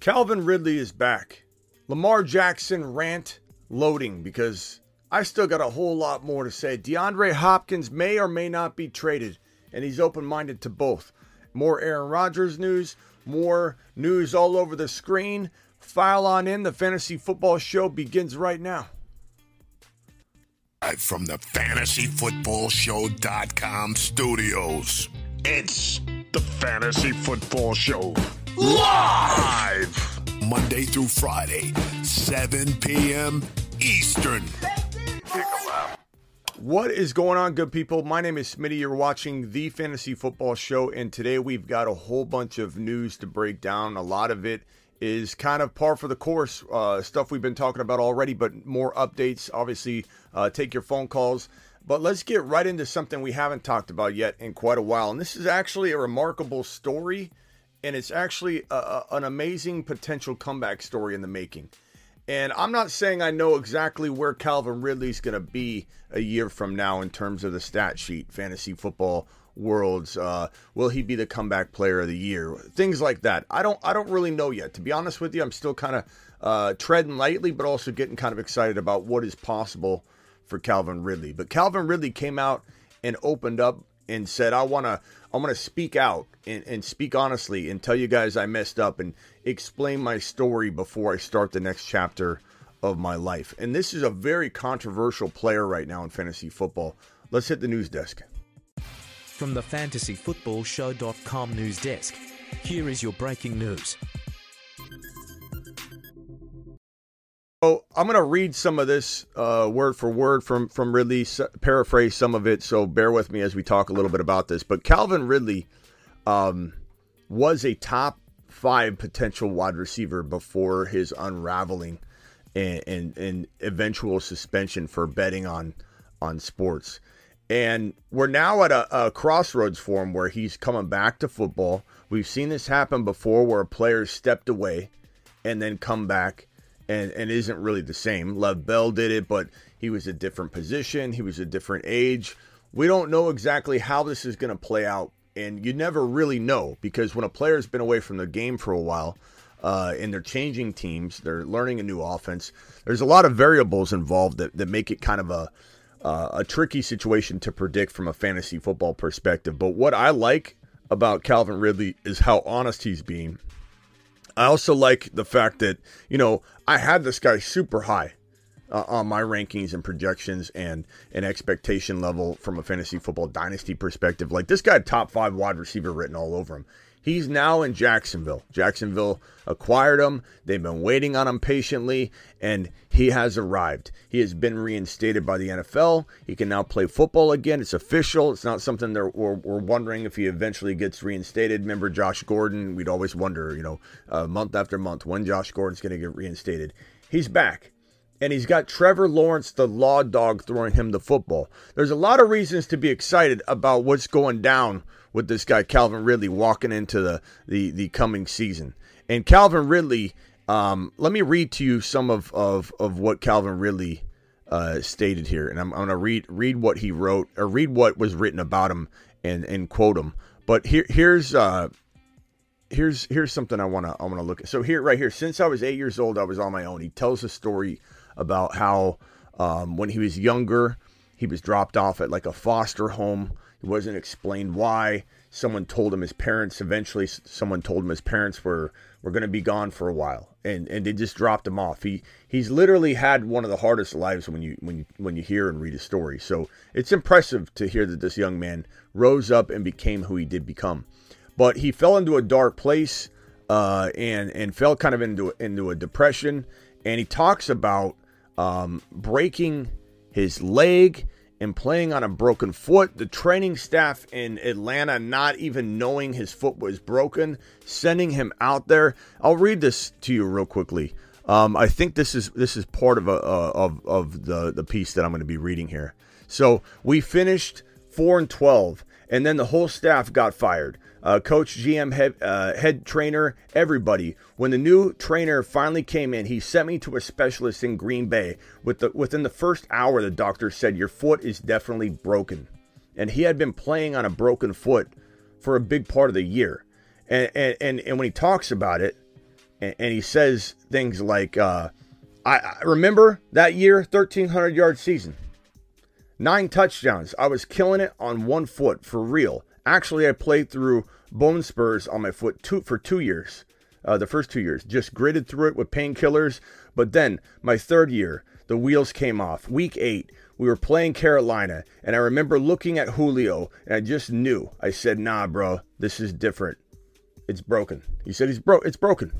Calvin Ridley is back. Lamar Jackson rant loading because I still got a whole lot more to say. DeAndre Hopkins may or may not be traded, and he's open minded to both. More Aaron Rodgers news, more news all over the screen. File on in. The Fantasy Football Show begins right now. From the fantasyfootballshow.com studios. It's the Fantasy Football Show. Live! Monday through Friday, 7 p.m. Eastern. What is going on, good people? My name is Smitty. You're watching the Fantasy Football Show, and today we've got a whole bunch of news to break down. A lot of it is kind of par for the course, uh, stuff we've been talking about already, but more updates. Obviously, uh, take your phone calls. But let's get right into something we haven't talked about yet in quite a while. And this is actually a remarkable story, and it's actually a, a, an amazing potential comeback story in the making. And I'm not saying I know exactly where Calvin Ridley's going to be a year from now in terms of the stat sheet, fantasy football worlds. Uh, will he be the comeback player of the year? Things like that. I don't. I don't really know yet. To be honest with you, I'm still kind of uh, treading lightly, but also getting kind of excited about what is possible for Calvin Ridley. But Calvin Ridley came out and opened up and said, "I want to. I want to speak out and, and speak honestly and tell you guys I messed up and explain my story before I start the next chapter." Of my life. And this is a very controversial player right now in fantasy football. Let's hit the news desk. From the fantasyfootballshow.com news desk, here is your breaking news. So I'm going to read some of this uh, word for word from from Ridley, paraphrase some of it. So bear with me as we talk a little bit about this. But Calvin Ridley um, was a top five potential wide receiver before his unraveling and, and, and eventual suspension for betting on on sports. And we're now at a, a, crossroads for him where he's coming back to football. We've seen this happen before where a player stepped away and then come back and, and isn't really the same. Le'Veon Bell did it, but he was a different position, he was a different age. We don't know exactly how this is going to play out, and you never really know because when a player's been away from the game for a while, uh, and they're changing teams, they're learning a new offense. There's a lot of variables involved that, that make it kind of a uh, a tricky situation to predict from a fantasy football perspective. But what I like about Calvin Ridley is how honest he's being. I also like the fact that, you know, I had this guy super high uh, on my rankings and projections and an expectation level from a fantasy football dynasty perspective. Like this guy, top five wide receiver written all over him. He's now in Jacksonville. Jacksonville acquired him. They've been waiting on him patiently, and he has arrived. He has been reinstated by the NFL. He can now play football again. It's official. It's not something that we're, we're wondering if he eventually gets reinstated. Remember Josh Gordon? We'd always wonder, you know, uh, month after month, when Josh Gordon's going to get reinstated. He's back and he's got Trevor Lawrence, the law dog, throwing him the football. There's a lot of reasons to be excited about what's going down with this guy Calvin Ridley walking into the the, the coming season. And Calvin Ridley, um, let me read to you some of of, of what Calvin Ridley uh, stated here, and I'm, I'm going to read read what he wrote or read what was written about him and and quote him. But here here's uh, here's here's something I want to I want to look at. So here right here, since I was eight years old, I was on my own. He tells a story about how um, when he was younger, he was dropped off at like a foster home. It wasn't explained why. Someone told him his parents. Eventually, someone told him his parents were were going to be gone for a while, and and they just dropped him off. He he's literally had one of the hardest lives when you when you when you hear and read his story. So it's impressive to hear that this young man rose up and became who he did become. But he fell into a dark place, uh, and and fell kind of into into a depression. And he talks about um, breaking his leg and playing on a broken foot. The training staff in Atlanta not even knowing his foot was broken, sending him out there. I'll read this to you real quickly. Um, I think this is this is part of a, of of the the piece that I'm going to be reading here. So we finished four and twelve, and then the whole staff got fired uh, coach, GM, head, uh, head trainer, everybody. When the new trainer finally came in, he sent me to a specialist in Green Bay. With the, within the first hour, the doctor said, Your foot is definitely broken. And he had been playing on a broken foot for a big part of the year. And, and, and, and when he talks about it, and, and he says things like, uh, I, I remember that year, 1,300 yard season, nine touchdowns. I was killing it on one foot for real. Actually, I played through bone spurs on my foot two, for two years. Uh, the first two years, just gritted through it with painkillers. But then my third year, the wheels came off. Week eight, we were playing Carolina, and I remember looking at Julio, and I just knew. I said, "Nah, bro, this is different. It's broken." He said, "He's broke. It's broken,"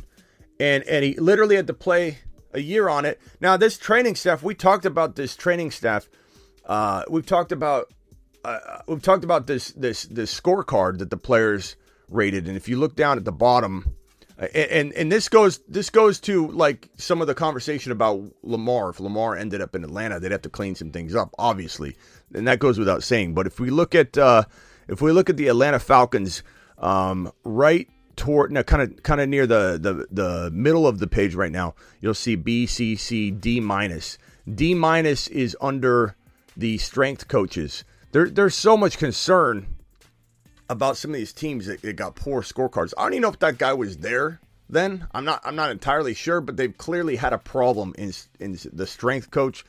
and and he literally had to play a year on it. Now, this training staff, we talked about this training staff. Uh, we've talked about uh, we've talked about this this this scorecard that the players rated, and if you look down at the bottom, uh, and, and and this goes this goes to like some of the conversation about Lamar. If Lamar ended up in Atlanta, they'd have to clean some things up, obviously, and that goes without saying. But if we look at uh, if we look at the Atlanta Falcons, um, right toward now, kind of kind of near the, the the middle of the page right now, you'll see B, C, C, D minus. D minus is under the strength coaches. There, there's so much concern about some of these teams that, that got poor scorecards. I don't even know if that guy was there then. I'm not I'm not entirely sure, but they've clearly had a problem in in the strength coach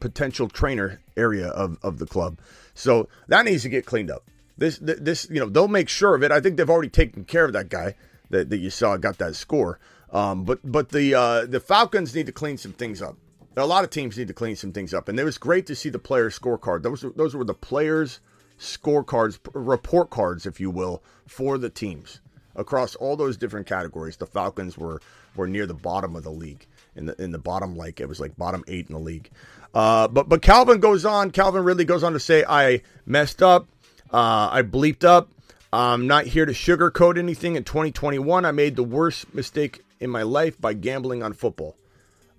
potential trainer area of, of the club. So that needs to get cleaned up. This this you know they'll make sure of it. I think they've already taken care of that guy that, that you saw got that score. Um, but but the uh, the Falcons need to clean some things up. A lot of teams need to clean some things up, and it was great to see the players' scorecard. Those those were the players' scorecards, report cards, if you will, for the teams across all those different categories. The Falcons were were near the bottom of the league in the in the bottom like it was like bottom eight in the league. Uh, but but Calvin goes on. Calvin Ridley goes on to say, "I messed up. Uh, I bleeped up. I'm not here to sugarcoat anything. In 2021, I made the worst mistake in my life by gambling on football."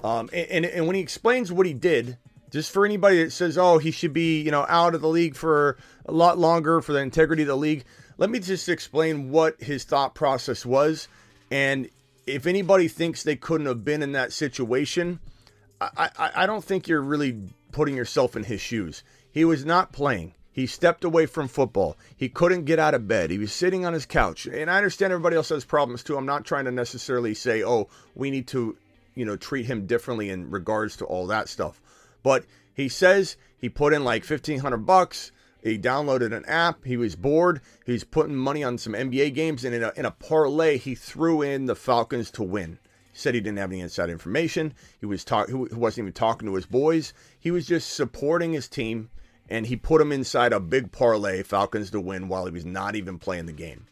Um, and, and, and when he explains what he did, just for anybody that says, "Oh, he should be you know out of the league for a lot longer for the integrity of the league," let me just explain what his thought process was. And if anybody thinks they couldn't have been in that situation, I, I, I don't think you're really putting yourself in his shoes. He was not playing. He stepped away from football. He couldn't get out of bed. He was sitting on his couch. And I understand everybody else has problems too. I'm not trying to necessarily say, oh, we need to, you know, treat him differently in regards to all that stuff. But he says he put in like 1500 bucks. He downloaded an app. He was bored. He's putting money on some NBA games, and in a, in a parlay, he threw in the Falcons to win. He said he didn't have any inside information. He was talk. He wasn't even talking to his boys. He was just supporting his team, and he put him inside a big parlay, Falcons to win, while he was not even playing the game.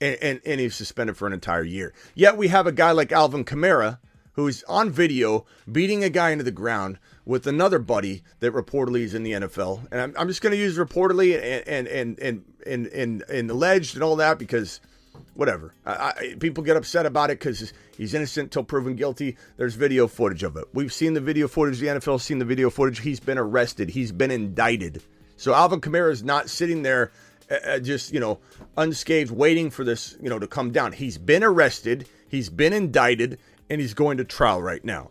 And, and, and he's suspended for an entire year. Yet we have a guy like Alvin Kamara who's on video beating a guy into the ground with another buddy that reportedly is in the NFL. And I'm, I'm just going to use reportedly and and and and and, and, alleged and all that because whatever. I, I, people get upset about it because he's innocent until proven guilty. There's video footage of it. We've seen the video footage. The NFL's seen the video footage. He's been arrested. He's been indicted. So Alvin Kamara is not sitting there uh, uh just you know unscathed waiting for this you know to come down. He's been arrested. He's been indicted and he's going to trial right now.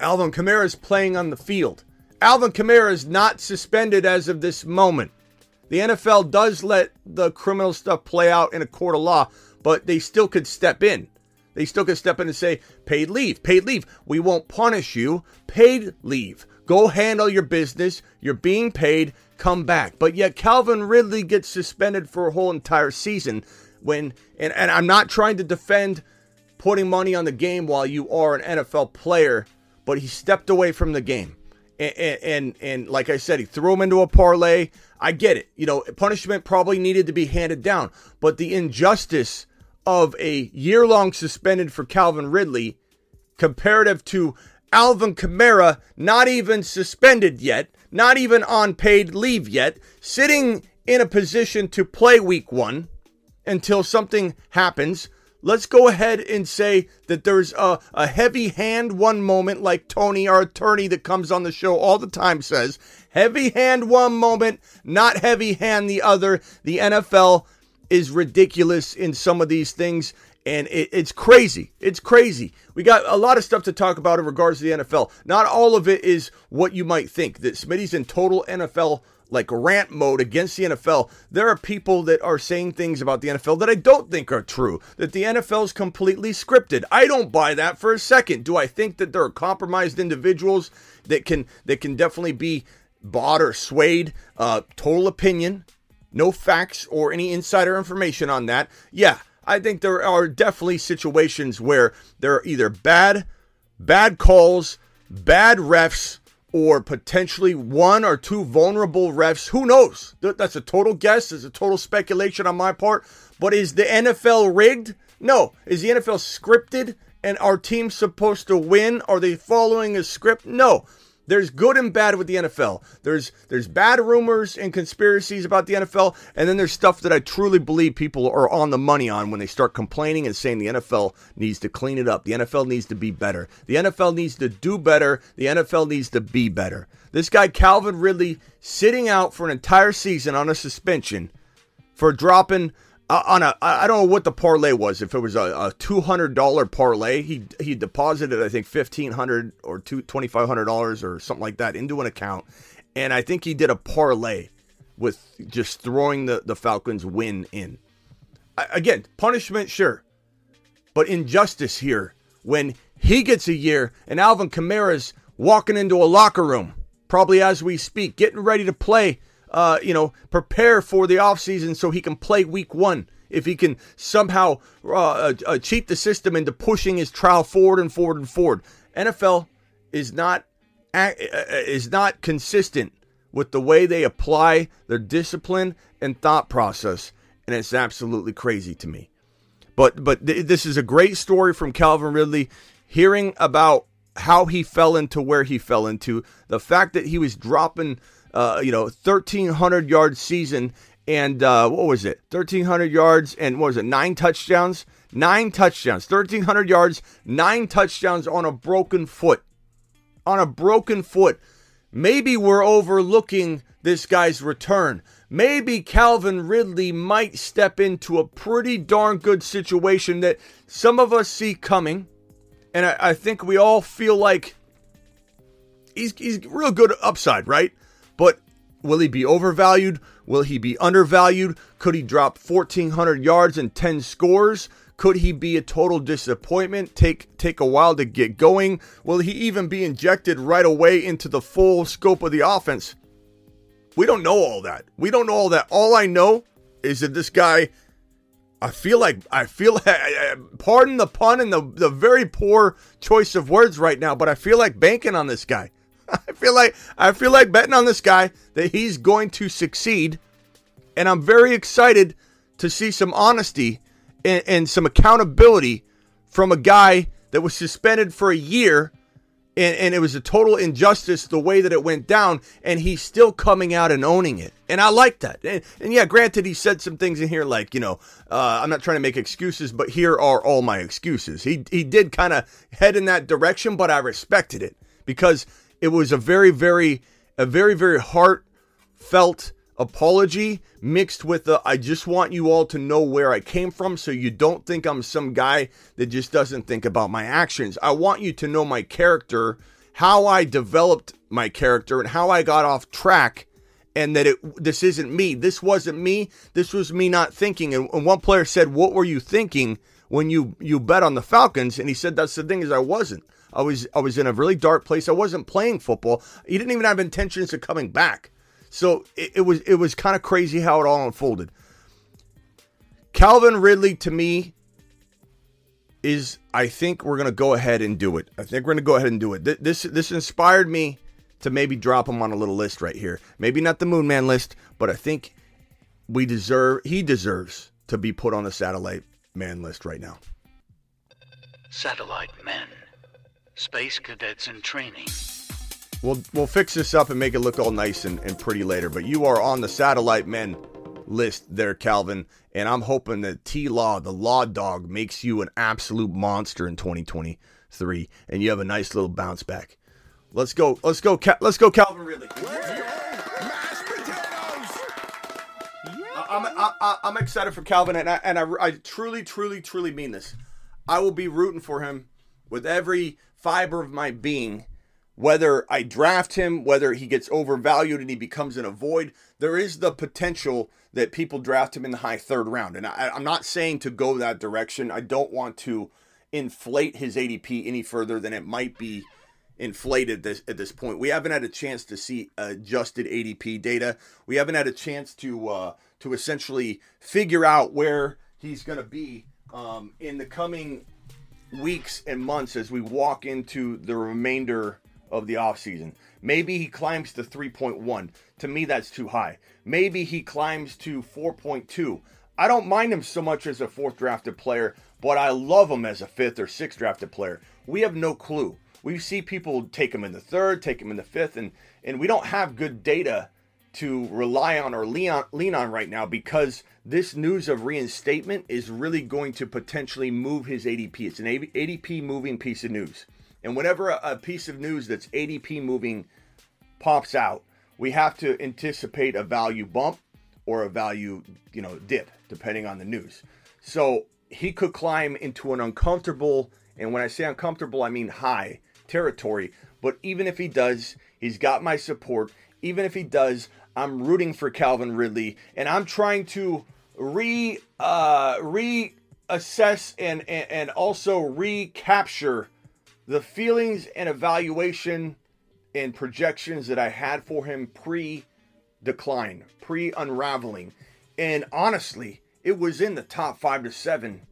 Alvin Kamara is playing on the field. Alvin Kamara is not suspended as of this moment. The NFL does let the criminal stuff play out in a court of law, but they still could step in. They still could step in and say, paid leave, paid leave. We won't punish you. Paid leave. Go handle your business. You're being paid. Come back. But yet Calvin Ridley gets suspended for a whole entire season when, and, and I'm not trying to defend putting money on the game while you are an NFL player, but he stepped away from the game. And, and, and, like I said, he threw him into a parlay. I get it. You know, punishment probably needed to be handed down, but the injustice of a year long suspended for Calvin Ridley comparative to Alvin Kamara, not even suspended yet, not even on paid leave yet, sitting in a position to play week one until something happens let's go ahead and say that there's a, a heavy hand one moment, like Tony, our attorney that comes on the show all the time says. Heavy hand one moment, not heavy hand the other. The NFL is ridiculous in some of these things. And it, it's crazy. It's crazy. We got a lot of stuff to talk about in regards to the NFL. Not all of it is what you might think. That Smitty's in total NFL like rant mode against the NFL, there are people that are saying things about the NFL that I don't think are true. That the NFL is completely scripted. I don't buy that for a second. Do I think that there are compromised individuals that can that can definitely be bought or swayed? Uh, total opinion, no facts or any insider information on that. Yeah, I think there are definitely situations where there are either bad bad calls, bad refs or potentially one or two vulnerable refs. Who knows? That's a total guess. It's a total speculation on my part. But is the NFL rigged? No. Is the NFL scripted and our team supposed to win? Are they following a script? No. There's good and bad with the NFL. There's there's bad rumors and conspiracies about the NFL, and then there's stuff that I truly believe people are on the money on when they start complaining and saying the NFL needs to clean it up. The NFL needs to be better. The NFL needs to do better. The NFL needs to be better. This guy Calvin Ridley sitting out for an entire season on a suspension for dropping on a I don't know what the parlay was. If it was a, a two hundred dollar parlay, he he deposited I think fifteen hundred or two twenty five hundred dollars or something like that into an account, and I think he did a parlay with just throwing the the Falcons win in. I, again, punishment sure, but injustice here when he gets a year and Alvin Kamara's walking into a locker room probably as we speak, getting ready to play uh, you know, prepare for the offseason so he can play week one. If he can somehow uh, uh, cheat the system into pushing his trial forward and forward and forward, NFL is not is not consistent with the way they apply their discipline and thought process, and it's absolutely crazy to me. But but th- this is a great story from Calvin Ridley. Hearing about how he fell into where he fell into, the fact that he was dropping uh, you know, 1,300 yard season and uh, what was it? 1,300 yards and what was it? Nine touchdowns? Nine touchdowns. 1,300 yards, nine touchdowns on a broken foot. On a broken foot. Maybe we're overlooking this guy's return. Maybe Calvin Ridley might step into a pretty darn good situation that some of us see coming. And I, I think we all feel like he's, he's real good upside, right? But will he be overvalued? Will he be undervalued? Could he drop 1,400 yards and 10 scores? Could he be a total disappointment? Take take a while to get going. Will he even be injected right away into the full scope of the offense? We don't know all that. We don't know all that. All I know is that this guy I feel like I feel pardon the pun and the the very poor choice of words right now, but I feel like banking on this guy. I feel like I feel like betting on this guy that he's going to succeed, and I'm very excited to see some honesty and, and some accountability from a guy that was suspended for a year, and, and it was a total injustice the way that it went down, and he's still coming out and owning it, and I like that. And, and yeah, granted, he said some things in here like you know, uh, I'm not trying to make excuses, but here are all my excuses. He he did kind of head in that direction, but I respected it because it was a very, very, a very, very heartfelt apology mixed with the I just want you all to know where I came from so you don't think I'm some guy that just doesn't think about my actions. I want you to know my character, how I developed my character and how I got off track and that it this isn't me. This wasn't me. This was me not thinking. And, and one player said, "What were you thinking when you you bet on the Falcons?" And he said, "That's the thing is I wasn't." I was I was in a really dark place. I wasn't playing football. He didn't even have intentions of coming back. So it, it was it was kind of crazy how it all unfolded. Calvin Ridley to me is I think we're gonna go ahead and do it. I think we're gonna go ahead and do it. This this inspired me to maybe drop him on a little list right here. Maybe not the Moon Man list, but I think we deserve he deserves to be put on the satellite man list right now. Satellite men. Space cadets in training. We'll we'll fix this up and make it look all nice and, and pretty later. But you are on the satellite men list there, Calvin. And I'm hoping that T Law, the law dog, makes you an absolute monster in 2023 and you have a nice little bounce back. Let's go. Let's go. Let's go, Calvin Ridley. I'm, I, am excited for Calvin, and I, and I, I truly, truly, truly mean this. I will be rooting for him with every fiber of my being whether I draft him, whether he gets overvalued and he becomes an avoid, there is the potential that people draft him in the high third round. And I, I'm not saying to go that direction. I don't want to inflate his ADP any further than it might be inflated this, at this point. We haven't had a chance to see adjusted ADP data. We haven't had a chance to uh, to essentially figure out where he's going to be um, in the coming weeks and months as we walk into the remainder of the offseason. Maybe he climbs to 3.1. To me, that's too high. Maybe he climbs to 4.2. I don't mind him so much as a fourth drafted player, but I love him as a fifth or sixth drafted player. We have no clue. We see people take him in the third, take him in the fifth, and and we don't have good data to rely on or lean on, lean on right now because this news of reinstatement is really going to potentially move his ADP. It's an ADP moving piece of news. And whenever a, a piece of news that's ADP moving pops out, we have to anticipate a value bump or a value, you know, dip depending on the news. So he could climb into an uncomfortable, and when I say uncomfortable, I mean high territory. But even if he does, he's got my support. Even if he does, I'm rooting for Calvin Ridley, and I'm trying to re uh, reassess and, and and also recapture the feelings and evaluation and projections that I had for him pre decline, pre unraveling. And honestly, it was in the top five to seven,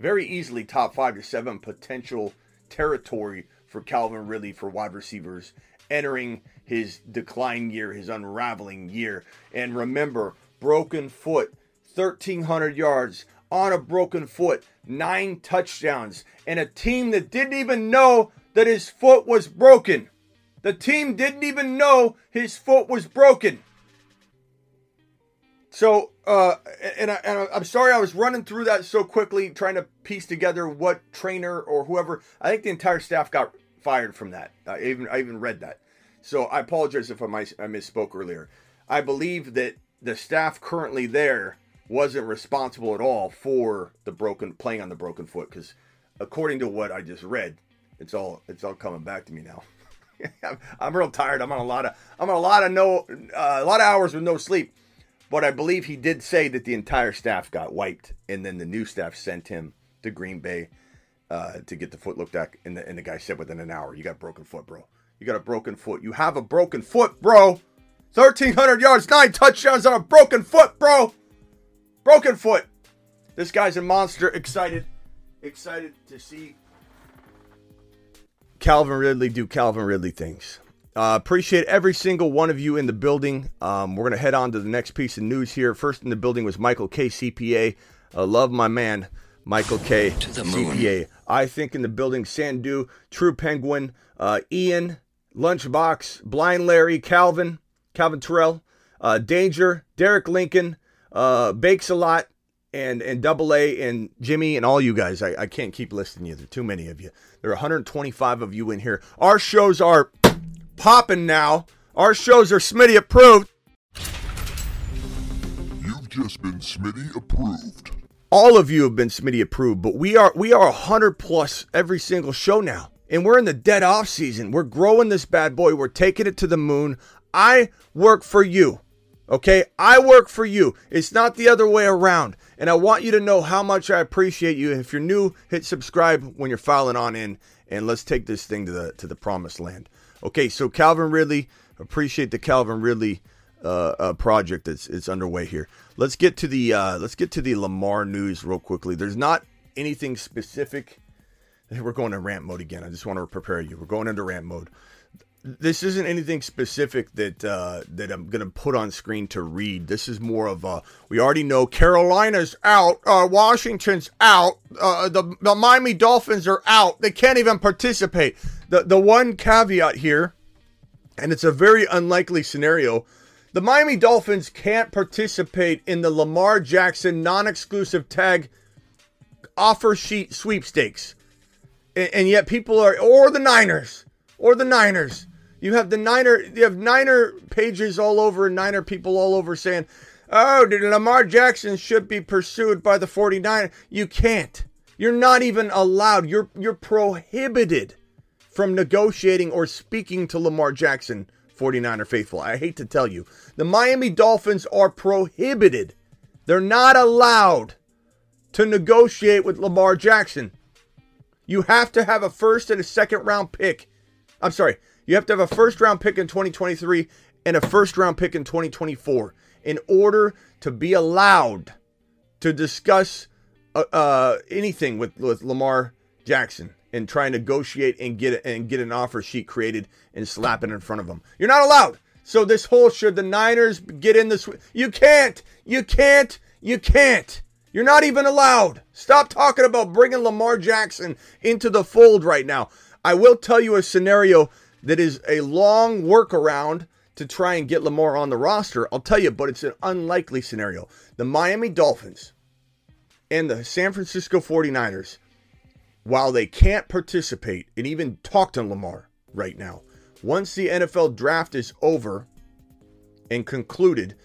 very easily top five to seven potential territory for Calvin Ridley for wide receivers entering his decline year, his unraveling year. And remember, broken foot, 1,300 yards on a broken foot, nine touchdowns, and a team that didn't even know that his foot was broken. The team didn't even know his foot was broken. So, uh, and, I, and I'm sorry I was running through that so quickly, trying to piece together what trainer or whoever. I think the entire staff got fired from that. I even I even read that. So I apologize if I, miss, I misspoke earlier. I believe that the staff currently there wasn't responsible at all for the broken playing on the broken foot because according to what I just read, it's all it's all coming back to me now. I'm, I'm, real tired. I'm on a lot of I'm on a lot of no uh, a lot of hours with no sleep. But I believe he did say that the entire staff got wiped, and then the new staff sent him to Green Bay uh, to get the foot looked at. And the, and the guy said within an hour, "You got broken foot, bro. You got a broken foot. You have a broken foot, bro. 1,300 yards, nine touchdowns on a broken foot, bro. Broken foot. This guy's a monster. Excited, excited to see Calvin Ridley do Calvin Ridley things. Uh, appreciate every single one of you in the building. Um, we're going to head on to the next piece of news here. First in the building was Michael K. CPA. I love my man, Michael K. CPA. I think in the building, Sandu, True Penguin, uh, Ian, Lunchbox, Blind Larry, Calvin, Calvin Terrell, uh, Danger, Derek Lincoln, uh, Bakes a Lot, and and Double A and Jimmy and all you guys. I, I can't keep listing you. There are too many of you. There are 125 of you in here. Our shows are popping now. Our shows are Smitty approved. You've just been Smitty approved. All of you have been Smitty approved, but we are we are 100 plus every single show now. And we're in the dead off season. We're growing this bad boy. We're taking it to the moon. I work for you. Okay? I work for you. It's not the other way around. And I want you to know how much I appreciate you. If you're new, hit subscribe when you're filing on in and let's take this thing to the to the promised land. Okay, so Calvin Ridley, appreciate the Calvin Ridley uh, uh, project that's it's underway here. Let's get to the uh, let's get to the Lamar news real quickly. There's not anything specific. We're going to rant mode again. I just want to prepare you. We're going into rant mode this isn't anything specific that uh, that I'm going to put on screen to read. This is more of a we already know Carolina's out, uh, Washington's out, uh, the the Miami Dolphins are out. They can't even participate. The the one caveat here, and it's a very unlikely scenario. The Miami Dolphins can't participate in the Lamar Jackson non-exclusive tag offer sheet sweepstakes, and, yet people are or the Niners or the Niners you have the Niner, you have Niner pages all over, Niner people all over saying, oh, Lamar Jackson should be pursued by the 49. You can't. You're not even allowed. You're you're prohibited from negotiating or speaking to Lamar Jackson, 49er faithful. I hate to tell you. The Miami Dolphins are prohibited. They're not allowed to negotiate with Lamar Jackson. You have to have a first and a second round pick. I'm sorry. You have to have a first round pick in 2023 and a first round pick in 2024 in order to be allowed to discuss uh, uh, anything with, with Lamar Jackson and try and negotiate and get and get an offer sheet created and slap it in front of him. You're not allowed. So this whole should the Niners get in this? You can't. You can't. You can't. You're not even allowed. Stop talking about bringing Lamar Jackson into the fold right now. I will tell you a scenario that is a long workaround to try and get Lamar on the roster. I'll tell you, but it's an unlikely scenario. The Miami Dolphins and the San Francisco 49ers, while they can't participate and even talk to Lamar right now, once the NFL draft is over and concluded,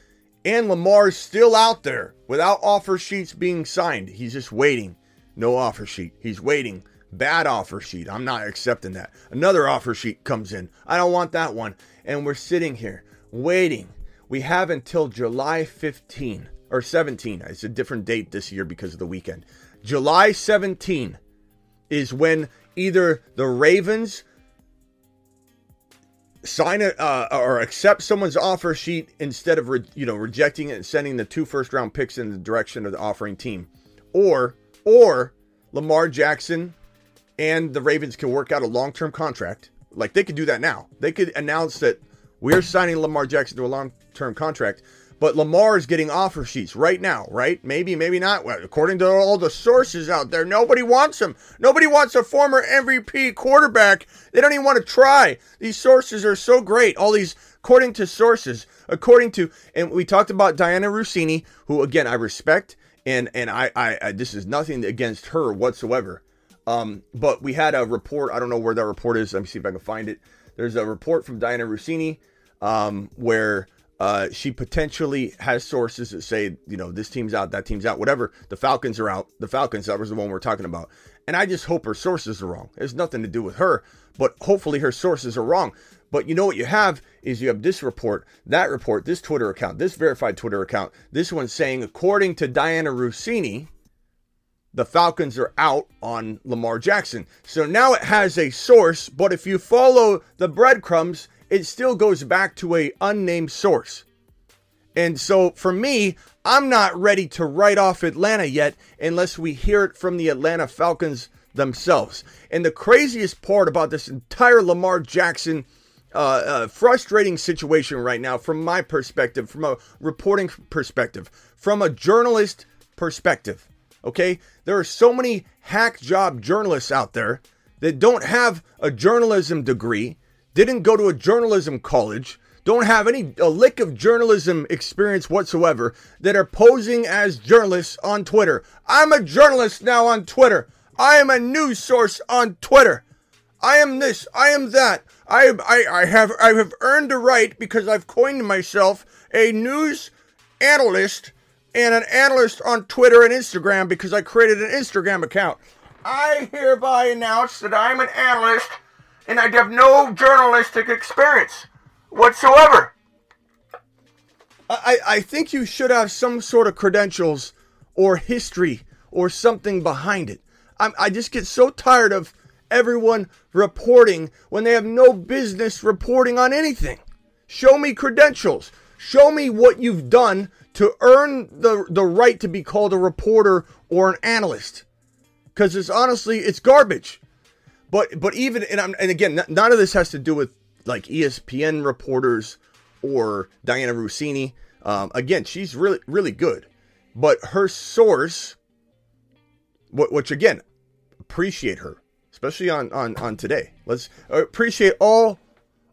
and Lamar's still out there without offer sheets being signed, he's just waiting. No offer sheet. He's waiting. Bad offer sheet. I'm not accepting that. Another offer sheet comes in. I don't want that one. And we're sitting here waiting. We have until July 15 or 17. It's a different date this year because of the weekend. July 17 is when either the Ravens sign it uh, or accept someone's offer sheet instead of re- you know rejecting it and sending the two first round picks in the direction of the offering team, or or Lamar Jackson and the Ravens can work out a long term contract. Like they could do that now. They could announce that we're signing Lamar Jackson to a long term contract but Lamar is getting offer sheets right now, right? Maybe, maybe not. Well, according to all the sources out there, nobody wants him. Nobody wants a former MVP quarterback. They don't even want to try. These sources are so great. All these, according to sources, according to, and we talked about Dianna Russini, who again I respect, and and I, I, I this is nothing against her whatsoever. Um, but we had a report. I don't know where that report is. Let me see if I can find it. There's a report from Dianna Russini um, where uh, she potentially has sources that say, you know, this team's out, that team's out, whatever. The Falcons are out. The Falcons, that was the one we're talking about. And I just hope her sources are wrong. Has nothing to do with her, but hopefully her sources are wrong. But you know what you have is you have this report, that report, this Twitter account, this verified Twitter account, this one saying, according to Dianna Russini, the Falcons are out on Lamar Jackson. So now it has a source, but if you follow the breadcrumbs, it still goes back to a unnamed source. And so for me, I'm not ready to write off Atlanta yet unless we hear it from the Atlanta Falcons themselves. And the craziest part about this entire Lamar Jackson uh, uh, frustrating situation right now, from my perspective, from a reporting perspective, from a journalist perspective, okay? There are so many hack job journalists out there that don't have a journalism degree didn't go to a journalism college, don't have any a lick of journalism experience whatsoever that are posing as journalists on Twitter. I'm a journalist now on Twitter. I am a news source on Twitter. I am this, I am that. I, I, I have I have earned a right because I've coined myself a news analyst and an analyst on Twitter and Instagram because I created an Instagram account. I hereby announce that I'm an analyst and I have no journalistic experience whatsoever. I, I think you should have some sort of credentials or history or something behind it. I'm, I just get so tired of everyone reporting when they have no business reporting on anything. Show me credentials. Show me what you've done to earn the, the right to be called a reporter or an analyst. Because it's honestly, it's garbage. But but even and I'm, and again, none of this has to do with like ESPN reporters or Dianna Russini. Um, again, she's really really good, but her source, which again, appreciate her, especially on on on today. Let's appreciate all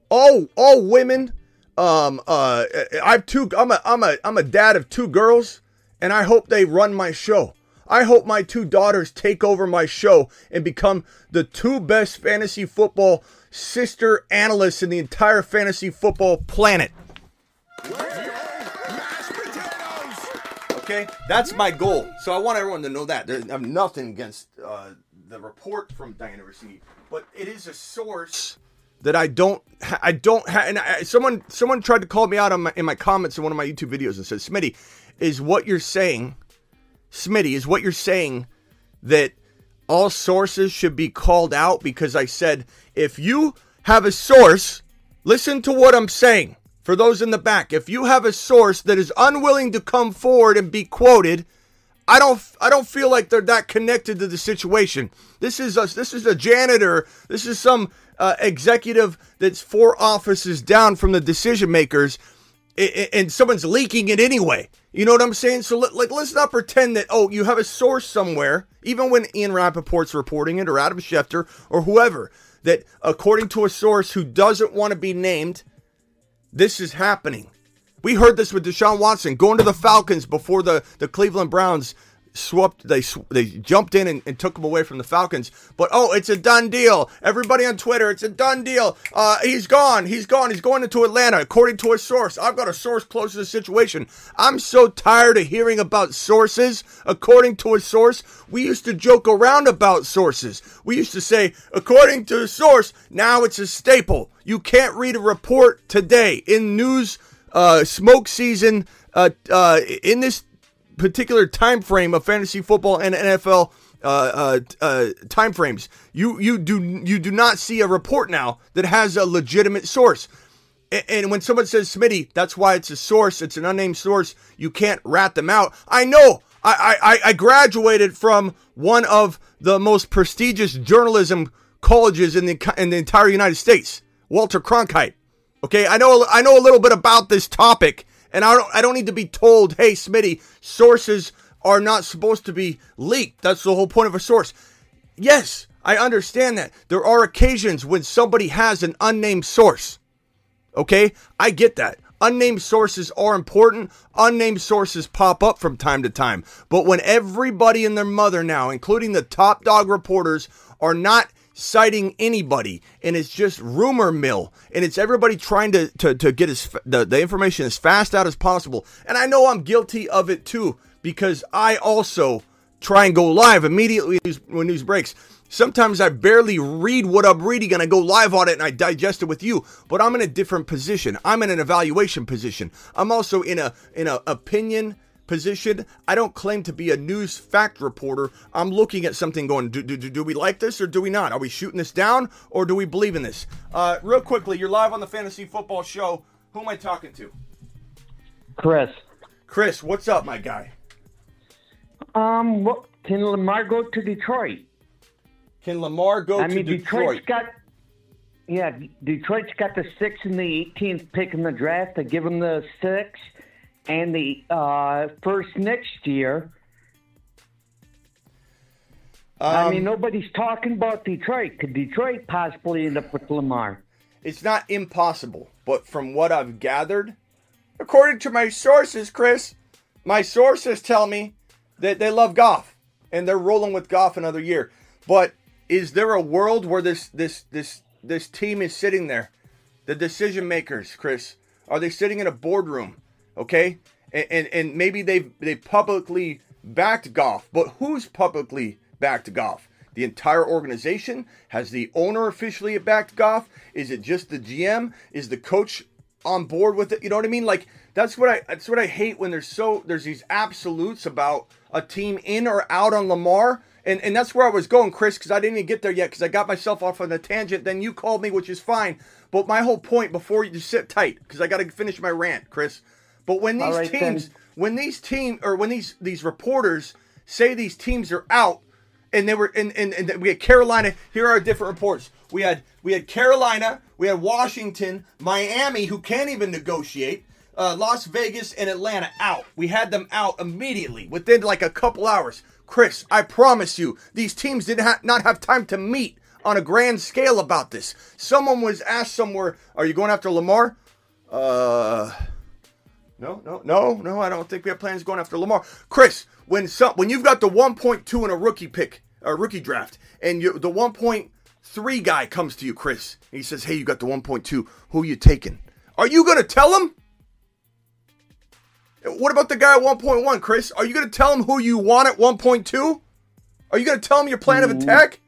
all all women. Um, uh, I've two. I'm a I'm a I'm a dad of two girls, and I hope they run my show. I hope my two daughters take over my show and become the two best fantasy football sister analysts in the entire fantasy football planet. Okay, that's my goal. So I want everyone to know that. I have nothing against uh, the report from Diana Rossi, but it is a source that I don't I don't have. And I, someone someone tried to call me out on my, in my comments in one of my YouTube videos and said, "Smitty, is what you're saying, Smitty, is what you're saying that all sources should be called out because I said if you have a source, listen to what I'm saying." For those in the back, if you have a source that is unwilling to come forward and be quoted, I don't I don't feel like they're that connected to the situation. This is a this is a janitor. This is some uh, executive that's four offices down from the decision makers, and someone's leaking it anyway. You know what I'm saying? So like let's not pretend that oh you have a source somewhere, even when Ian Rapoport's reporting it or Adam Schefter or whoever that according to a source who doesn't want to be named, this is happening. We heard this with Deshaun Watson going to the Falcons before the, the Cleveland Browns swapped they they jumped in and, and, took him away from the Falcons. But oh, it's a done deal. Everybody on Twitter, it's a done deal. Uh, he's gone. He's gone. He's going into Atlanta, according to a source. I've got a source close to the situation. I'm so tired of hearing about sources. According to a source, we used to joke around about sources. We used to say, according to a source. Now it's a staple. You can't read a report today in news uh, smoke season uh, uh, in this particular time frame of fantasy football and NFL uh, uh, uh, time frames. You you do you do not see a report now that has a legitimate source. And, and when someone says Smitty, that's why it's a source. It's an unnamed source. You can't rat them out. I know. I, I, I graduated from one of the most prestigious journalism colleges in the in the entire United States, Walter Cronkite. Okay, I know I know a little bit about this topic, and I don't I don't need to be told, hey Smitty, sources are not supposed to be leaked. That's the whole point of a source. Yes, I understand that. There are occasions when somebody has an unnamed source. Okay? I get that. Unnamed sources are important. Unnamed sources pop up from time to time. But when everybody and their mother now, including the top dog reporters, are not citing anybody and it's just rumor mill and it's everybody trying to to, to get as the, the information as fast out as possible. And i know i'm guilty of it too because i also try and go live immediately when news breaks. Sometimes i barely read what i'm reading and i go live on it and i digest it with you but i'm in a different position. I'm in an evaluation position. I'm also in a in a opinion position. I don't claim to be a news fact reporter. I'm looking at something going, do, do, do we like this or do we not? Are we shooting this down or do we believe in this? Uh, real quickly, you're live on the Fantasy Football Show. Who am I talking to? Chris. Chris, what's up, my guy? Um, what, can Lamar go to Detroit? Can Lamar go I to mean, Detroit? Detroit's got yeah, Detroit's got the sixth and the 18th pick in the draft. They give them the six and the uh, first next year. Um, I mean, nobody's talking about Detroit. Could Detroit possibly end up with Lamar? It's not impossible, but from what I've gathered, according to my sources, Chris, my sources tell me that they love Goff and they're rolling with Goff another year. But is there a world where this this this this team is sitting there, the decision makers, Chris? Are they sitting in a boardroom okay? And, and, and maybe they've they publicly backed Goff, but who's publicly backed Goff? The entire organization has the owner officially backed Goff. Is it just the GM? Is the coach on board with it? You know what I mean? Like that's what I that's what I hate when there's so there's these absolutes about a team in or out on Lamar. And, and that's where I was going, Chris, because I didn't even get there yet because I got myself off on a tangent. Then you called me, which is fine. But my whole point before you sit tight because I got to finish my rant, Chris. But when these right, teams, then. when these team or when these these reporters say these teams are out, and they were and, and, and we had Carolina. Here are different reports. We had we had Carolina, we had Washington, Miami, who can't even negotiate. Uh, Las Vegas and Atlanta out. We had them out immediately within like a couple hours. Chris, I promise you, these teams did ha- not have time to meet on a grand scale about this. Someone was asked somewhere, "Are you going after Lamar?" Uh no, no, no, no. I don't think we have plans going after Lamar. Chris, when some when you've got the 1.2 in a rookie pick, a rookie draft, and you the 1.3 guy comes to you, Chris, and he says, "Hey, you got the 1.2. Who you taking?" Are you gonna tell him? What about the guy at 1.1, Chris? Are you gonna tell him who you want at 1.2? Are you going to tell him your plan of mm. attack?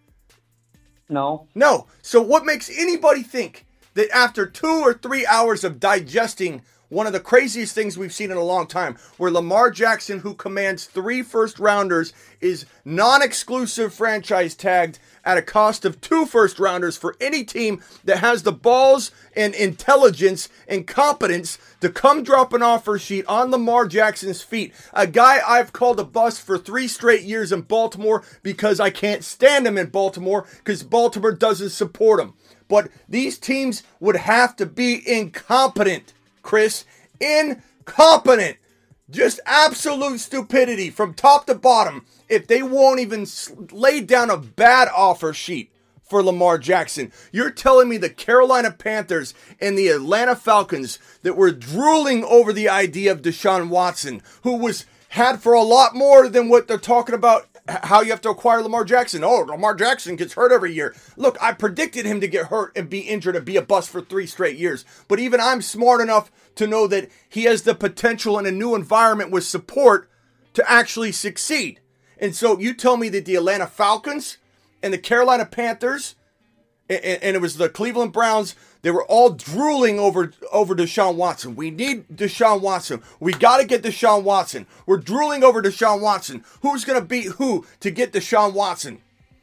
No. No. So what makes anybody think that after two or three hours of digesting one of the craziest things we've seen in a long time, where Lamar Jackson, who commands three first rounders, is non exclusive franchise tagged at a cost of two first rounders for any team that has the balls and intelligence and competence to come drop an offer sheet on Lamar Jackson's feet. A guy I've called a bust for three straight years in Baltimore because I can't stand him in Baltimore because Baltimore doesn't support him. But these teams would have to be incompetent, Chris. Incompetent. Just absolute stupidity from top to bottom if they won't even lay down a bad offer sheet for Lamar Jackson. You're telling me the Carolina Panthers and the Atlanta Falcons that were drooling over the idea of Deshaun Watson, who was had for a lot more than what they're talking about how you have to acquire Lamar Jackson. Oh, Lamar Jackson gets hurt every year. Look, I predicted him to get hurt and be injured and be a bust for three straight years. But even I'm smart enough to know that he has the potential in a new environment with support to actually succeed. And so you tell me that the Atlanta Falcons and the Carolina Panthers and, and it was the Cleveland Browns. They were all drooling over over Deshaun Watson. We need Deshaun Watson. We got to get Deshaun Watson. We're drooling over Deshaun Watson. Who's going to beat who to get Deshaun Watson?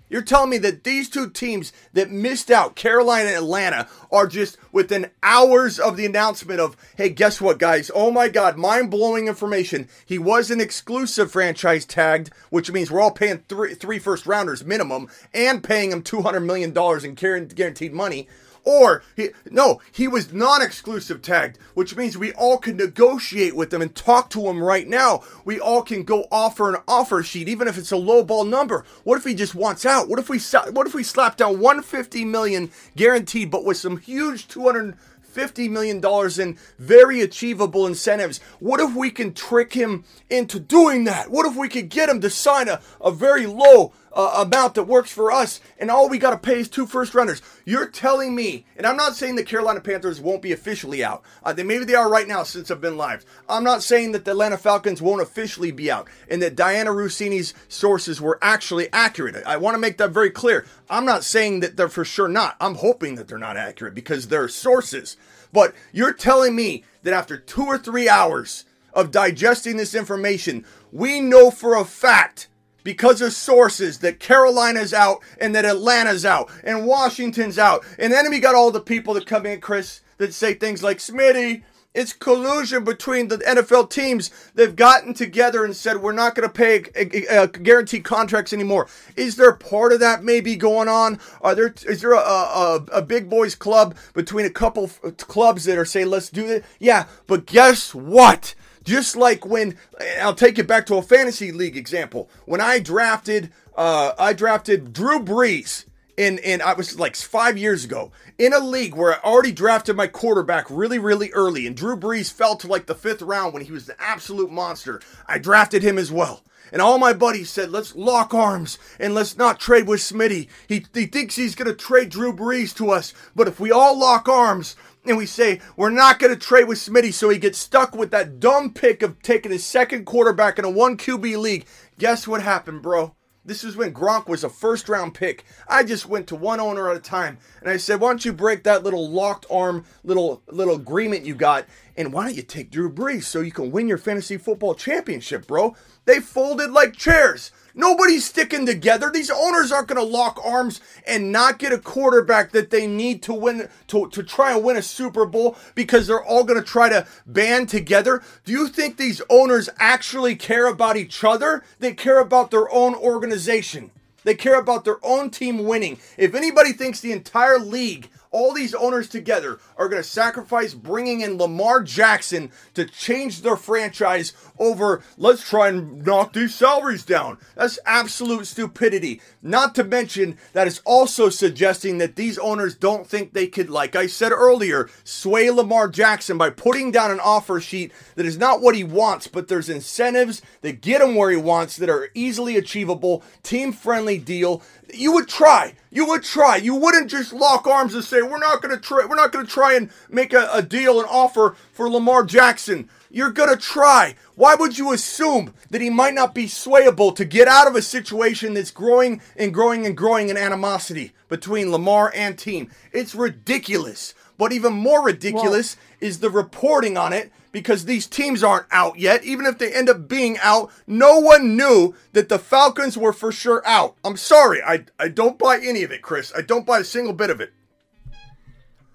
You're telling me that these two teams that missed out, Carolina and Atlanta, are just within hours of the announcement of, hey, guess what, guys? Oh my God, mind blowing information. He was an exclusive franchise tagged, which means we're all paying three, three first rounders minimum and paying him $200 million in guaranteed money. Or he, no, he was non-exclusive tagged, which means we all can negotiate with him and talk to him right now. We all can go offer an offer sheet, even if it's a low ball number. What if he just wants out? What if we what if we slap down 150 million guaranteed, but with some huge 250 million dollars in very achievable incentives? What if we can trick him into doing that? What if we could get him to sign a, a very low uh, amount that works for us, and all we got to pay is two first runners. You're telling me, and I'm not saying the Carolina Panthers won't be officially out. Uh, they maybe they are right now since I've been live. I'm not saying that the Atlanta Falcons won't officially be out, and that Dianna Russini's sources were actually accurate. I want to make that very clear. I'm not saying that they're for sure not. I'm hoping that they're not accurate because they're sources. But you're telling me that after two or three hours of digesting this information, we know for a fact because of sources that Carolina's out and that Atlanta's out and Washington's out. And then we got all the people that come in, Chris, that say things like, Smitty, it's collusion between the NFL teams. They've gotten together and said, we're not going to pay uh, uh, guaranteed contracts anymore. Is there part of that maybe going on? Are there, is there a, a, a big boys club between a couple clubs that are saying, let's do it? Yeah, but guess what? Just like when I'll take it back to a fantasy league example. When I drafted, uh, I drafted Drew Brees in, in I was like five years ago in a league where I already drafted my quarterback really, really early, and Drew Brees fell to like the fifth round when he was the absolute monster. I drafted him as well. And all my buddies said, let's lock arms and let's not trade with Smitty. He, he thinks he's going to trade Drew Brees to us. But if we all lock arms and we say, we're not going to trade with Smitty so he gets stuck with that dumb pick of taking his second quarterback in a 1 QB league, guess what happened, bro? This was when Gronk was a first round pick. I just went to one owner at a time and I said, why don't you break that little locked arm little little agreement you got and why don't you take Drew Brees so you can win your fantasy football championship, bro? They folded like chairs. Nobody's sticking together. These owners aren't going to lock arms and not get a quarterback that they need to win to, to try and win a Super Bowl because they're all going to try to band together. Do you think these owners actually care about each other? They care about their own organization. They care about their own team winning. If anybody thinks the entire league all these owners together are going to sacrifice bringing in Lamar Jackson to change their franchise over let's try and knock these salaries down. That's absolute stupidity. Not to mention that is also suggesting that these owners don't think they could, like I said earlier, sway Lamar Jackson by putting down an offer sheet that is not what he wants, but there's incentives that get him where he wants that are easily achievable, team friendly deal. You would try. You would try. You wouldn't just lock arms and say, we're not going to try, we're not going to try and make a, a deal, an offer for Lamar Jackson. You're going to try. Why would you assume that he might not be swayable to get out of a situation that's growing and growing and growing in animosity between Lamar and team? It's ridiculous. But even more ridiculous is the reporting on it because these teams aren't out yet. Even if they end up being out, no one knew that the Falcons were for sure out. I'm sorry. I, I don't buy any of it, Chris. I don't buy a single bit of it.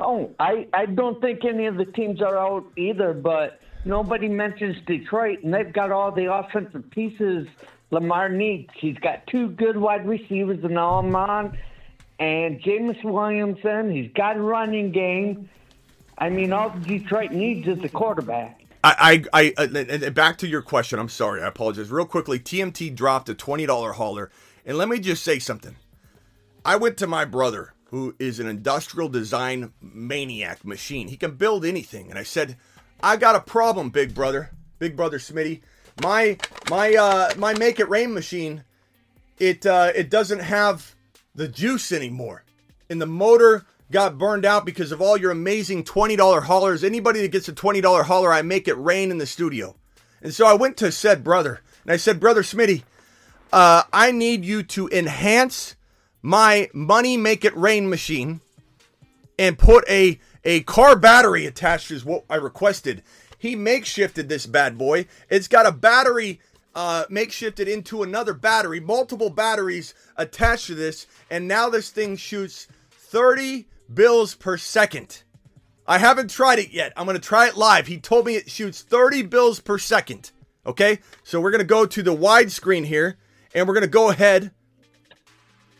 Oh, I, I don't think any of the teams are out either, but nobody mentions Detroit, and they've got all the offensive pieces Lamar needs. He's got two good wide receivers in Allman and Jameis Williamson. He's got a running game. I mean, all Detroit needs is a quarterback. I, I, I uh, back to your question. I'm sorry. I apologize. Real quickly, TMT dropped a $20 hauler. And let me just say something. I went to my brother, who is an industrial design maniac machine. He can build anything. And I said, I got a problem, big brother, big brother Smitty. My my uh my make it rain machine, it uh it doesn't have the juice anymore. And the motor got burned out because of all your amazing $20 haulers. Anybody that gets a $20 hauler, I make it rain in the studio. And so I went to said brother and I said, Brother Smitty, uh, I need you to enhance my money make it rain machine and put a a car battery attached is what I requested. He makeshifted this bad boy. It's got a battery uh, makeshifted into another battery, multiple batteries attached to this, and now this thing shoots 30 bills per second. I haven't tried it yet. I'm going to try it live. He told me it shoots 30 bills per second. Okay, so we're going to go to the widescreen here, and we're going to go ahead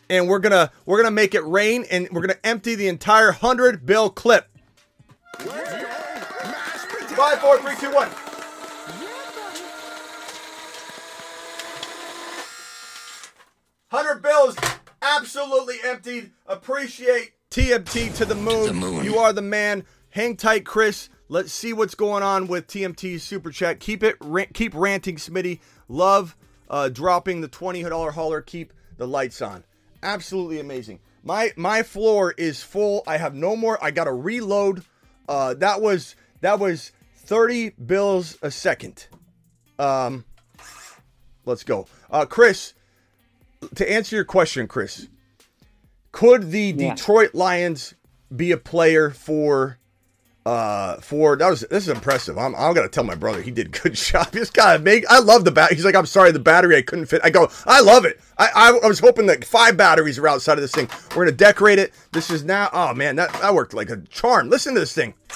and we're gonna we're gonna make it rain and we're gonna empty the entire hundred bill clip. Five, four, three, two, one. Hundred bills absolutely emptied. Appreciate TMT to the moon. the moon. You are the man. Hang tight, Chris. Let's see what's going on with TMT's super chat. Keep it, ra- keep ranting, Smitty. Love uh, dropping the twenty dollar hauler. Keep the lights on. Absolutely amazing. My my floor is full. I have no more. I got to reload. Uh, that was that was thirty bills a second. Um, let's go, uh, Chris. To answer your question, Chris, could the Yeah. Detroit Lions be a player for uh for that was this is impressive. I'm I'm gonna tell my brother he did a good job. This guy make I love the bat. He's like, I'm sorry, the battery I couldn't fit. I go, I love it. I, I I was hoping that five batteries are outside of this thing. We're gonna decorate it. This is now oh man, that, that worked like a charm. Listen to this thing.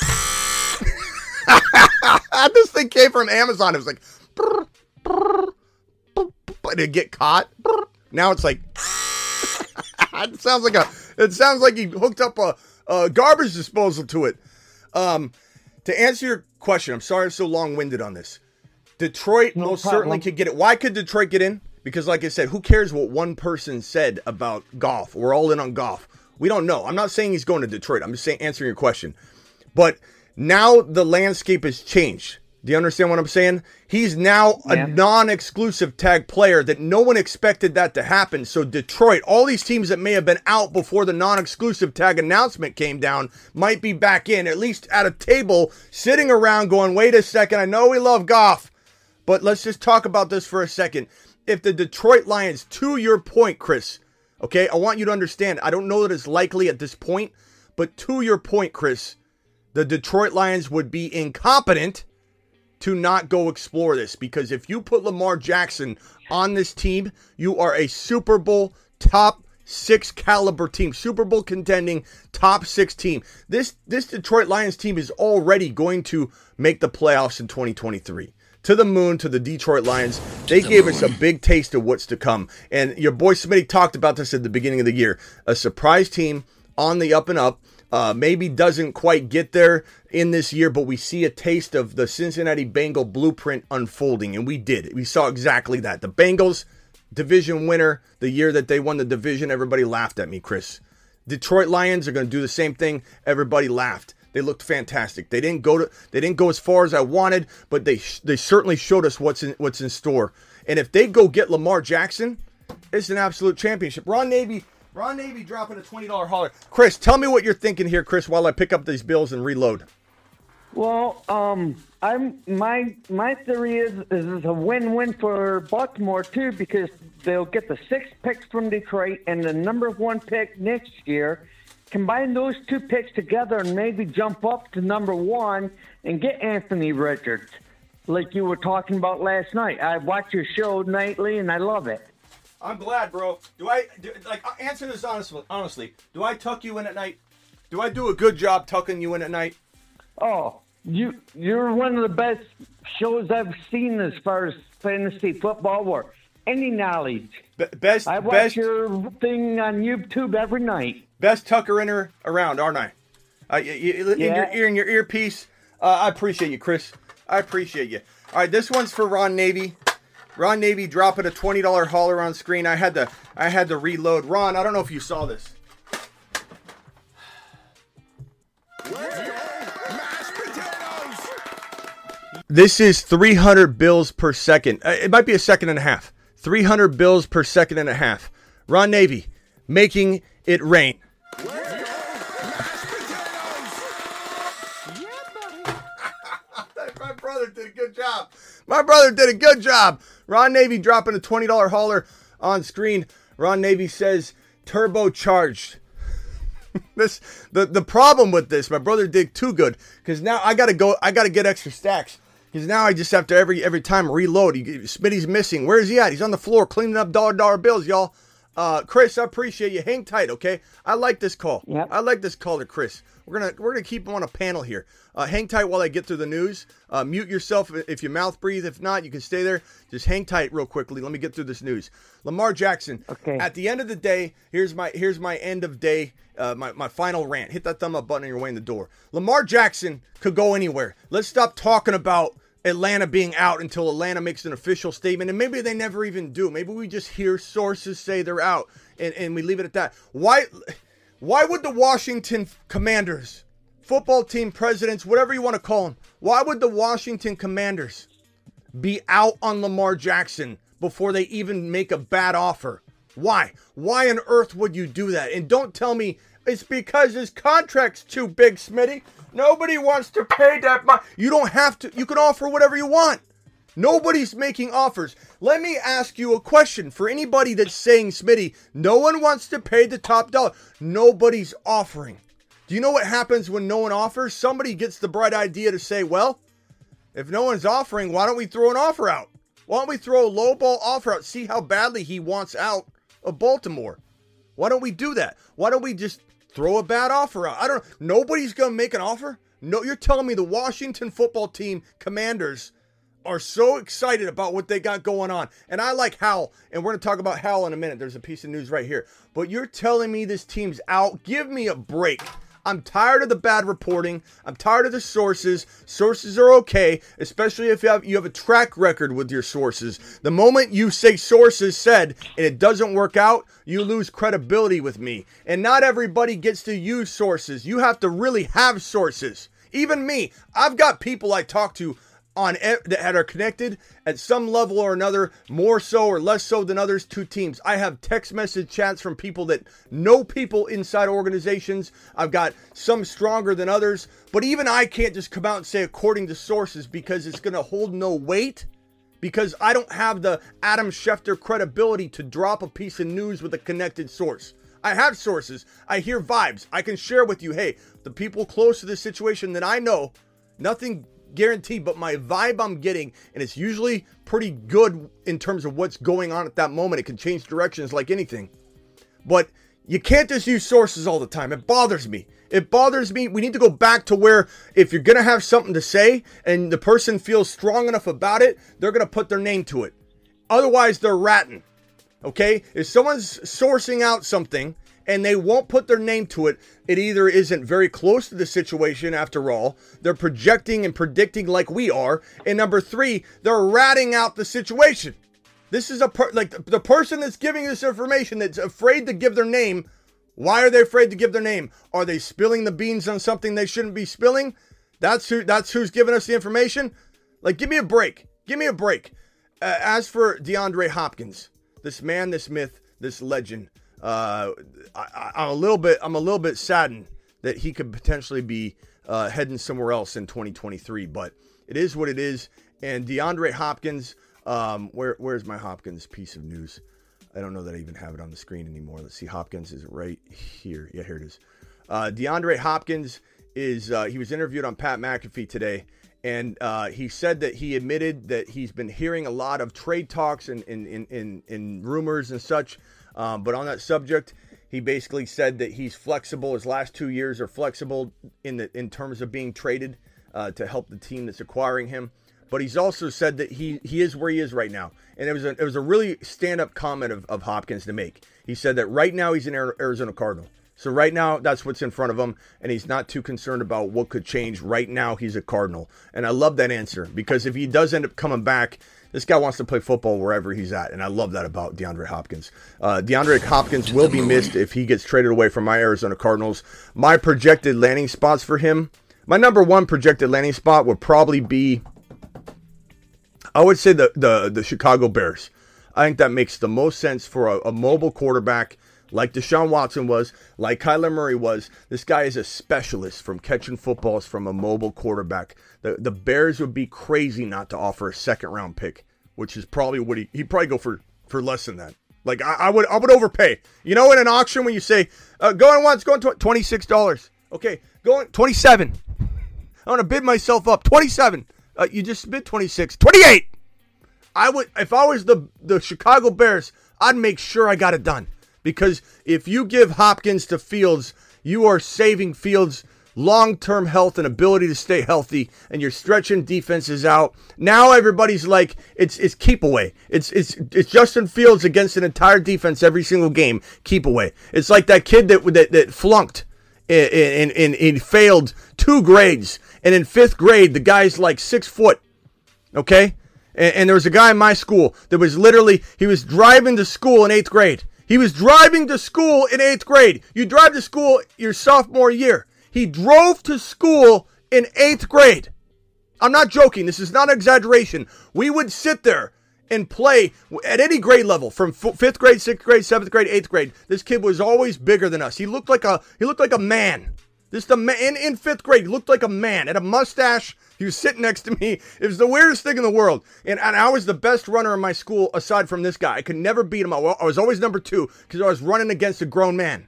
this thing came from Amazon. It was like but it get caught. Now it's like it sounds like a it sounds like he hooked up a, a garbage disposal to it. Um, to answer your question, I'm sorry I'm so long-winded on this. Detroit No most problem. certainly could get it. Why could Detroit get in? Because, like I said, who cares what one person said about Goff? We're all in on Goff. We don't know. I'm not saying he's going to Detroit. I'm just saying answering your question. But now the landscape has changed. Do you understand what I'm saying? He's now Yeah. a non-exclusive tag player that no one expected that to happen. So Detroit, all these teams that may have been out before the non-exclusive tag announcement came down might be back in, at least at a table, sitting around going, wait a second, I know we love Goff, but let's just talk about this for a second. If the Detroit Lions, to your point, Chris, okay, I want you to understand, I don't know that it's likely at this point, but to your point, Chris, the Detroit Lions would be incompetent to not go explore this because if you put Lamar Jackson on this team, you are a Super Bowl top six caliber team, Super Bowl contending top six team. This this Detroit Lions team is already going to make the playoffs in 2023. To the moon, to the Detroit Lions. They gave us a big taste of what's to come. And your boy Smitty talked about this at the beginning of the year. A surprise team on the up and up. Uh, maybe doesn't quite get there in this year, but we see a taste of the Cincinnati Bengal blueprint unfolding, and we did. We saw exactly that. The Bengals division winner the year that they won the division, everybody laughed at me, Chris. Detroit Lions are going to do the same thing. Everybody laughed. They looked fantastic. They didn't go to they didn't go as far as I wanted, but they they certainly showed us what's in what's in store. And if they go get Lamar Jackson, it's an absolute championship. Ron Navy Ron Navy dropping a $20 hauler. Chris, tell me what you're thinking here, Chris, while I pick up these bills and reload. Well, um, I'm my my theory is is a win-win for Baltimore too because they'll get the six picks from Detroit and the number one pick next year. Combine those two picks together and maybe jump up to number one and get Anthony Richards, like you were talking about last night. I watch your show nightly and I love it. I'm glad, bro. Do I do, like uh, answer this honestly? Honestly, do I tuck you in at night? Do I do a good job tucking you in at night? Oh, you you're one of the best shows I've seen as far as fantasy football or any knowledge. Be- best, I watch best, your thing on YouTube every night. best tucker inner around, aren't I? Uh, y- y- in your ear, in your earpiece. Uh, I appreciate you, Chris. I appreciate you. All right, this one's for Ron Navy. Ron Navy dropping a twenty dollar hauler on screen. I had to, I had to reload. Ron, I don't know if you saw this. This is 300 bills per second. Uh, It might be a second and a half. 300 bills per second and a half. Ron Navy making it rain. My brother did a good job. My brother did a good job. My brother did a good job. Ron Navy dropping a $20 hauler on screen. Ron Navy says turbocharged. this the the problem with this, my brother did too good because now I gotta go. I gotta get extra stacks because now I just have to every every time reload. He, Smitty's missing. Where is he at? He's on the floor cleaning up dollar dollar bills, y'all. Uh, Chris, I appreciate you. Hang tight, okay? I like this call. Yep. I like this call to Chris. We're gonna we're gonna keep them on a panel here. Uh, hang tight while I get through the news. Uh, mute yourself if you mouth breathe. If not, you can stay there. Just hang tight real quickly. Let me get through this news. Lamar Jackson. Okay. At the end of the day, here's my here's my end of day. Uh, my, my final rant. Hit that thumb up button on your way in the door. Lamar Jackson could go anywhere. Let's stop talking about Atlanta being out until Atlanta makes an official statement. And maybe they never even do. Maybe we just hear sources say they're out and, and we leave it at that. Why why would the Washington Commanders, football team presidents, whatever you want to call them, why would the Washington Commanders be out on Lamar Jackson before they even make a bad offer? Why? Why on earth would you do that? And don't tell me it's because his contract's too big, Smitty. Nobody wants to pay that much. You don't have to. You can offer whatever you want. Nobody's making offers. Let me ask you a question for anybody that's saying, Smitty, no one wants to pay the top dollar. Nobody's offering. Do you know what happens when no one offers? Somebody gets the bright idea to say, well, if no one's offering, why don't we throw an offer out? Why don't we throw a low ball offer out? See how badly he wants out of Baltimore. Why don't we do that? Why don't we just throw a bad offer out? I don't nobody's gonna make an offer. No, you're telling me the Washington football team commanders are so excited about what they got going on. And I like Hal, and we're gonna talk about Hal in a minute. There's a piece of news right here. But you're telling me this team's out. Give me a break. I'm tired of the bad reporting. I'm tired of the sources. Sources are okay, especially if you have you have a track record with your sources. The moment you say sources said and it doesn't work out, you lose credibility with me. And not everybody gets to use sources. You have to really have sources. Even me, I've got people I talk to on that are connected at some level or another, more so or less so than others to teams. I have text message chats from people that know people inside organizations. I've got some stronger than others, but even I can't just come out and say according to sources because it's going to hold no weight because I don't have the Adam Schefter credibility to drop a piece of news with a connected source. I have sources. I hear vibes. I can share with you, hey, the people close to this situation that I know, nothing guaranteed, but my vibe I'm getting, and it's usually pretty good in terms of what's going on at that moment. It can change directions like anything. But you can't just use sources all the time. It bothers me. It bothers me. We need to go back to where if you're going to have something to say and the person feels strong enough about it, they're going to put their name to it. Otherwise, they're ratting. Okay? If someone's sourcing out something and they won't put their name to it, it either isn't very close to the situation after all, they're projecting and predicting like we are, and number three, they're ratting out the situation. This is a per- like the, person that's giving this information that's afraid to give their name. Why are they afraid to give their name? Are they spilling the beans on something they shouldn't be spilling? That's who. That's who's giving us the information. Like, give me a break. Give me a break. Uh, as for DeAndre Hopkins, this man, this myth, this legend, uh, I, I'm a little bit. I'm a little bit saddened that he could potentially be uh, heading somewhere else in 2023. But it is what it is. And DeAndre Hopkins, um, where where's my Hopkins piece of news? I don't know that I even have it on the screen anymore. Let's see. Hopkins is right here. Yeah, here it is. Uh, DeAndre Hopkins is uh, he was interviewed on Pat McAfee today, and uh, he said that he admitted that he's been hearing a lot of trade talks and in in, in rumors and such. Um, but on that subject, he basically said that he's flexible. His last two years are flexible in the in terms of being traded uh, to help the team that's acquiring him. But he's also said that he he is where he is right now, and it was a it was a really stand up comment of, of Hopkins to make. He said that right now he's an Arizona Cardinal. So right now, that's what's in front of him, and he's not too concerned about what could change. Right now, he's a Cardinal, and I love that answer because if he does end up coming back, this guy wants to play football wherever he's at, and I love that about DeAndre Hopkins. Uh, DeAndre Hopkins will be missed if he gets traded away from my Arizona Cardinals. My projected landing spots for him, my number one projected landing spot would probably be, I would say the the the Chicago Bears. I think that makes the most sense for a, a mobile quarterback like Deshaun Watson was, like Kyler Murray was. This guy is a specialist from catching footballs from a mobile quarterback. The the Bears would be crazy not to offer a second round pick, which is probably what he he'd probably go for for less than that. Like I, I would I would overpay. You know, in an auction when you say uh, going once, going twenty six dollars. Okay, going twenty seven. I want to bid myself up twenty seven. Uh, you just bid 26, 28. I would if I was the the Chicago Bears, I'd make sure I got it done. Because if you give Hopkins to Fields, you are saving Fields' long term health and ability to stay healthy, and you're stretching defenses out. Now everybody's like, it's it's keep away. It's it's it's Justin Fields against an entire defense every single game. Keep away. It's like that kid that that, that flunked and, and, and failed two grades, and in fifth grade the guy's like six foot. Okay. And, and there was a guy in my school that was literally he was driving to school in eighth grade he was driving to school in eighth grade. You drive to school your sophomore year. He drove to school in eighth grade. I'm not joking. This is not exaggeration. We would sit there and play at any grade level from fifth grade, sixth grade, seventh grade, eighth grade. This kid was always bigger than us. He looked like a he looked like a man. This the man in, in fifth grade. He looked like a man. Had a mustache he was sitting next to me. It was the weirdest thing in the world. And, and I was the best runner in my school aside from this guy. I could never beat him. I was always number two because I was running against a grown man.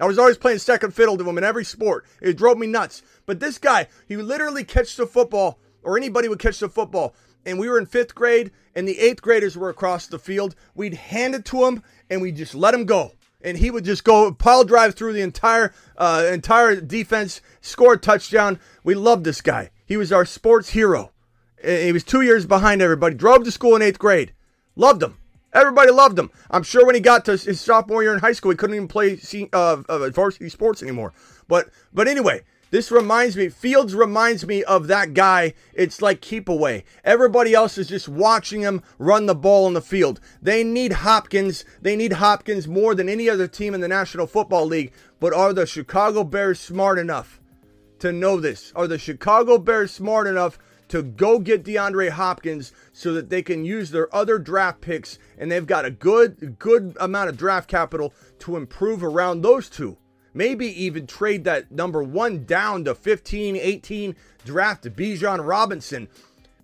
I was always playing second fiddle to him in every sport. It drove me nuts. But this guy, he literally catch the football, or anybody would catch the football. And we were in fifth grade, and the eighth graders were across the field. We'd hand it to him, and we'd just let him go and he would just go pile drive through the entire uh, entire defense, score a touchdown. We loved this guy. He was our sports hero. He was two years behind everybody. Drove to school in eighth grade. Loved him. Everybody loved him. I'm sure when he got to his sophomore year in high school, he couldn't even play uh, uh, varsity sports anymore. But but anyway, this reminds me, Fields reminds me of that guy. It's like keep away. Everybody else is just watching him run the ball on the field. They need Hopkins. They need Hopkins more than any other team in the National Football League. But are the Chicago Bears smart enough to know this? Are the Chicago Bears smart enough to go get DeAndre Hopkins so that they can use their other draft picks and they've got a good good amount of draft capital to improve around those two? Maybe even trade that number 1 down to 15, 18 draft to Bijan Robinson.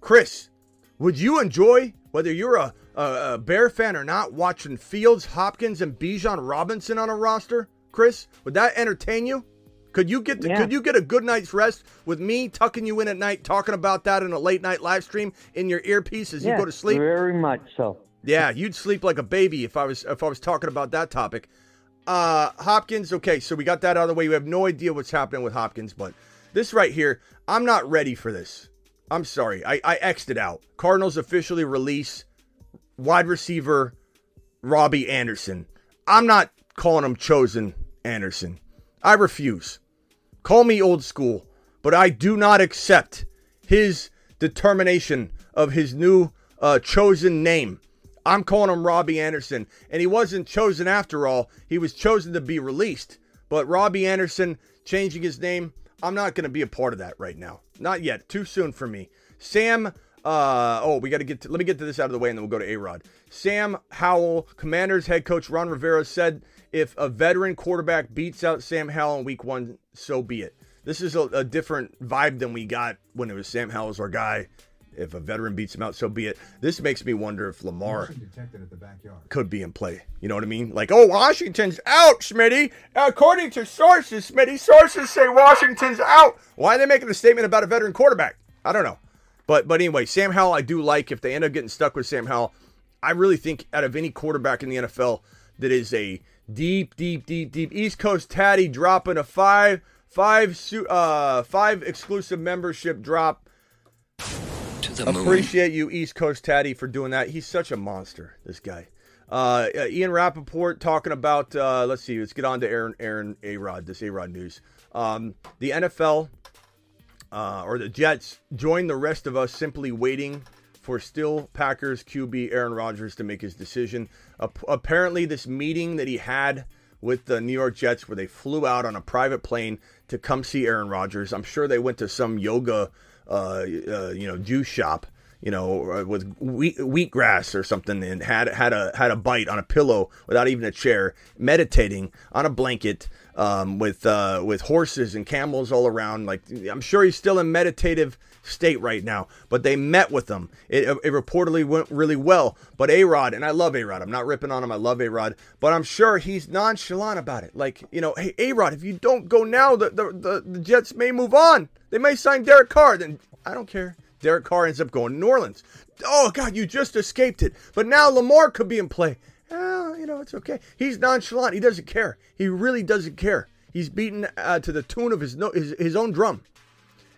Chris, would you enjoy whether you're a, a, a Bear fan or not watching Fields, Hopkins and Bijan Robinson on a roster? Chris, would that entertain you? Could you get to, yeah. could you get a good night's rest with me tucking you in at night talking about that in a late night live stream in your earpiece as yeah, you go to sleep? Very much so. Yeah, you'd sleep like a baby if I was if I was talking about that topic. Uh Hopkins, okay, so we got that out of the way. We have no idea what's happening with Hopkins, but this right here, I'm not ready for this. I'm sorry. I, I X'd it out. Cardinals officially release wide receiver Robbie Anderson. I'm not calling him chosen Anderson. I refuse. Call me old school, but I do not accept his determination of his new uh, chosen name. I'm calling him Robbie Anderson, and he wasn't chosen after all. He was chosen to be released. But Robbie Anderson changing his name, I'm not going to be a part of that right now. Not yet. Too soon for me. Sam, uh, oh, we got to get. Let me get to this out of the way, and then we'll go to A Rod. Sam Howell, Commanders head coach Ron Rivera said if a veteran quarterback beats out Sam Howell in week one, so be it. This is a, a different vibe than we got when it was Sam Howell was our guy. If a veteran beats him out, so be it. This makes me wonder if Lamar at the could be in play. You know what I mean? Like, oh, Washington's out, Smitty. According to sources, Smitty, sources say Washington's out. Why are they making a statement about a veteran quarterback? I don't know. But but anyway, Sam Howell, I do like. If they end up getting stuck with Sam Howell, I really think out of any quarterback in the NFL that is a deep, deep, deep, deep East Coast tatty dropping a five, five, uh, five exclusive membership drop. To the moon. Appreciate you, East Coast Tatty, for doing that. He's such a monster, this guy. Uh, uh, Ian Rapoport talking about, uh, let's see, let's get on to Aaron, Aaron A Rod, this A Rod news. Um, the NFL uh, or the Jets join the rest of us simply waiting for still Packers QB Aaron Rodgers to make his decision. Ap- apparently, this meeting that he had with the New York Jets, where they flew out on a private plane to come see Aaron Rodgers, I'm sure they went to some yoga, uh, uh, you know, juice shop. You know, uh, with wheat, wheatgrass or something, and had had a had a bite on a pillow without even a chair, meditating on a blanket, um, with uh, with horses and camels all around. Like I'm sure he's still in meditative state right now. But they met with him. It, it reportedly went really well. But A Rod, and I love A Rod. I'm not ripping on him. I love A Rod. But I'm sure he's nonchalant about it. Like you know, hey A Rod, if you don't go now, the, the the the Jets may move on. They may sign Derek Carr. Then I don't care. Derek Carr ends up going to New Orleans. Oh God, you just escaped it. But now Lamar could be in play. Oh, you know, it's okay. He's nonchalant. He doesn't care. He really doesn't care. He's beaten uh, to the tune of his, no, his his own drum.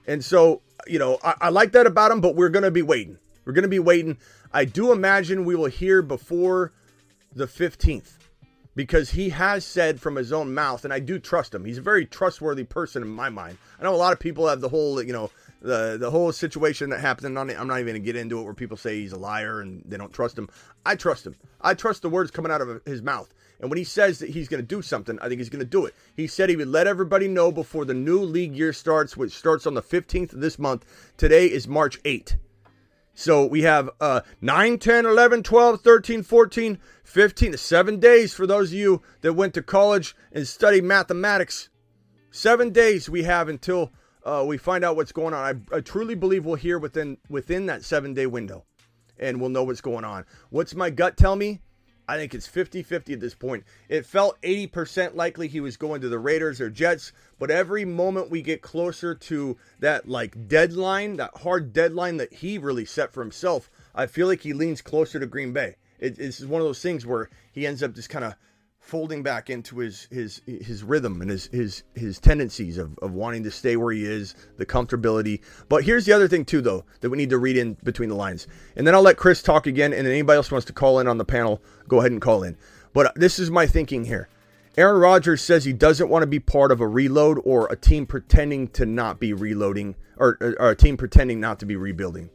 And so, you know, I, I like that about him, but we're going to be waiting. We're going to be waiting. I do imagine we will hear before the 15th because he has said from his own mouth, and I do trust him. He's a very trustworthy person in my mind. I know a lot of people have the whole, you know, the the whole situation that happened. I'm not, I'm not even going to get into it where people say he's a liar and they don't trust him. I trust him. I trust the words coming out of his mouth. And when he says that he's going to do something, I think he's going to do it. He said he would let everybody know before the new league year starts, which starts on the 15th of this month. Today is March 8. So we have uh, 9, 10, 11, 12, 13, 14, 15, seven days for those of you that went to college and studied mathematics. Seven days we have until uh, we find out what's going on. I, I truly believe we'll hear within within that seven day window and we'll know what's going on. What's my gut tell me? I think it's 50 50 at this point. It felt 80% likely he was going to the Raiders or Jets, but every moment we get closer to that like deadline, that hard deadline that he really set for himself, I feel like he leans closer to Green Bay. It, it's one of those things where he ends up just kind of folding back into his his his rhythm and his his his tendencies of, of wanting to stay where he is, the comfortability. But here's the other thing too though that we need to read in between the lines. And then I'll let Chris talk again and then anybody else wants to call in on the panel, go ahead and call in. But this is my thinking here. Aaron Rodgers says he doesn't want to be part of a reload or a team pretending to not be reloading or, or a team pretending not to be rebuilding.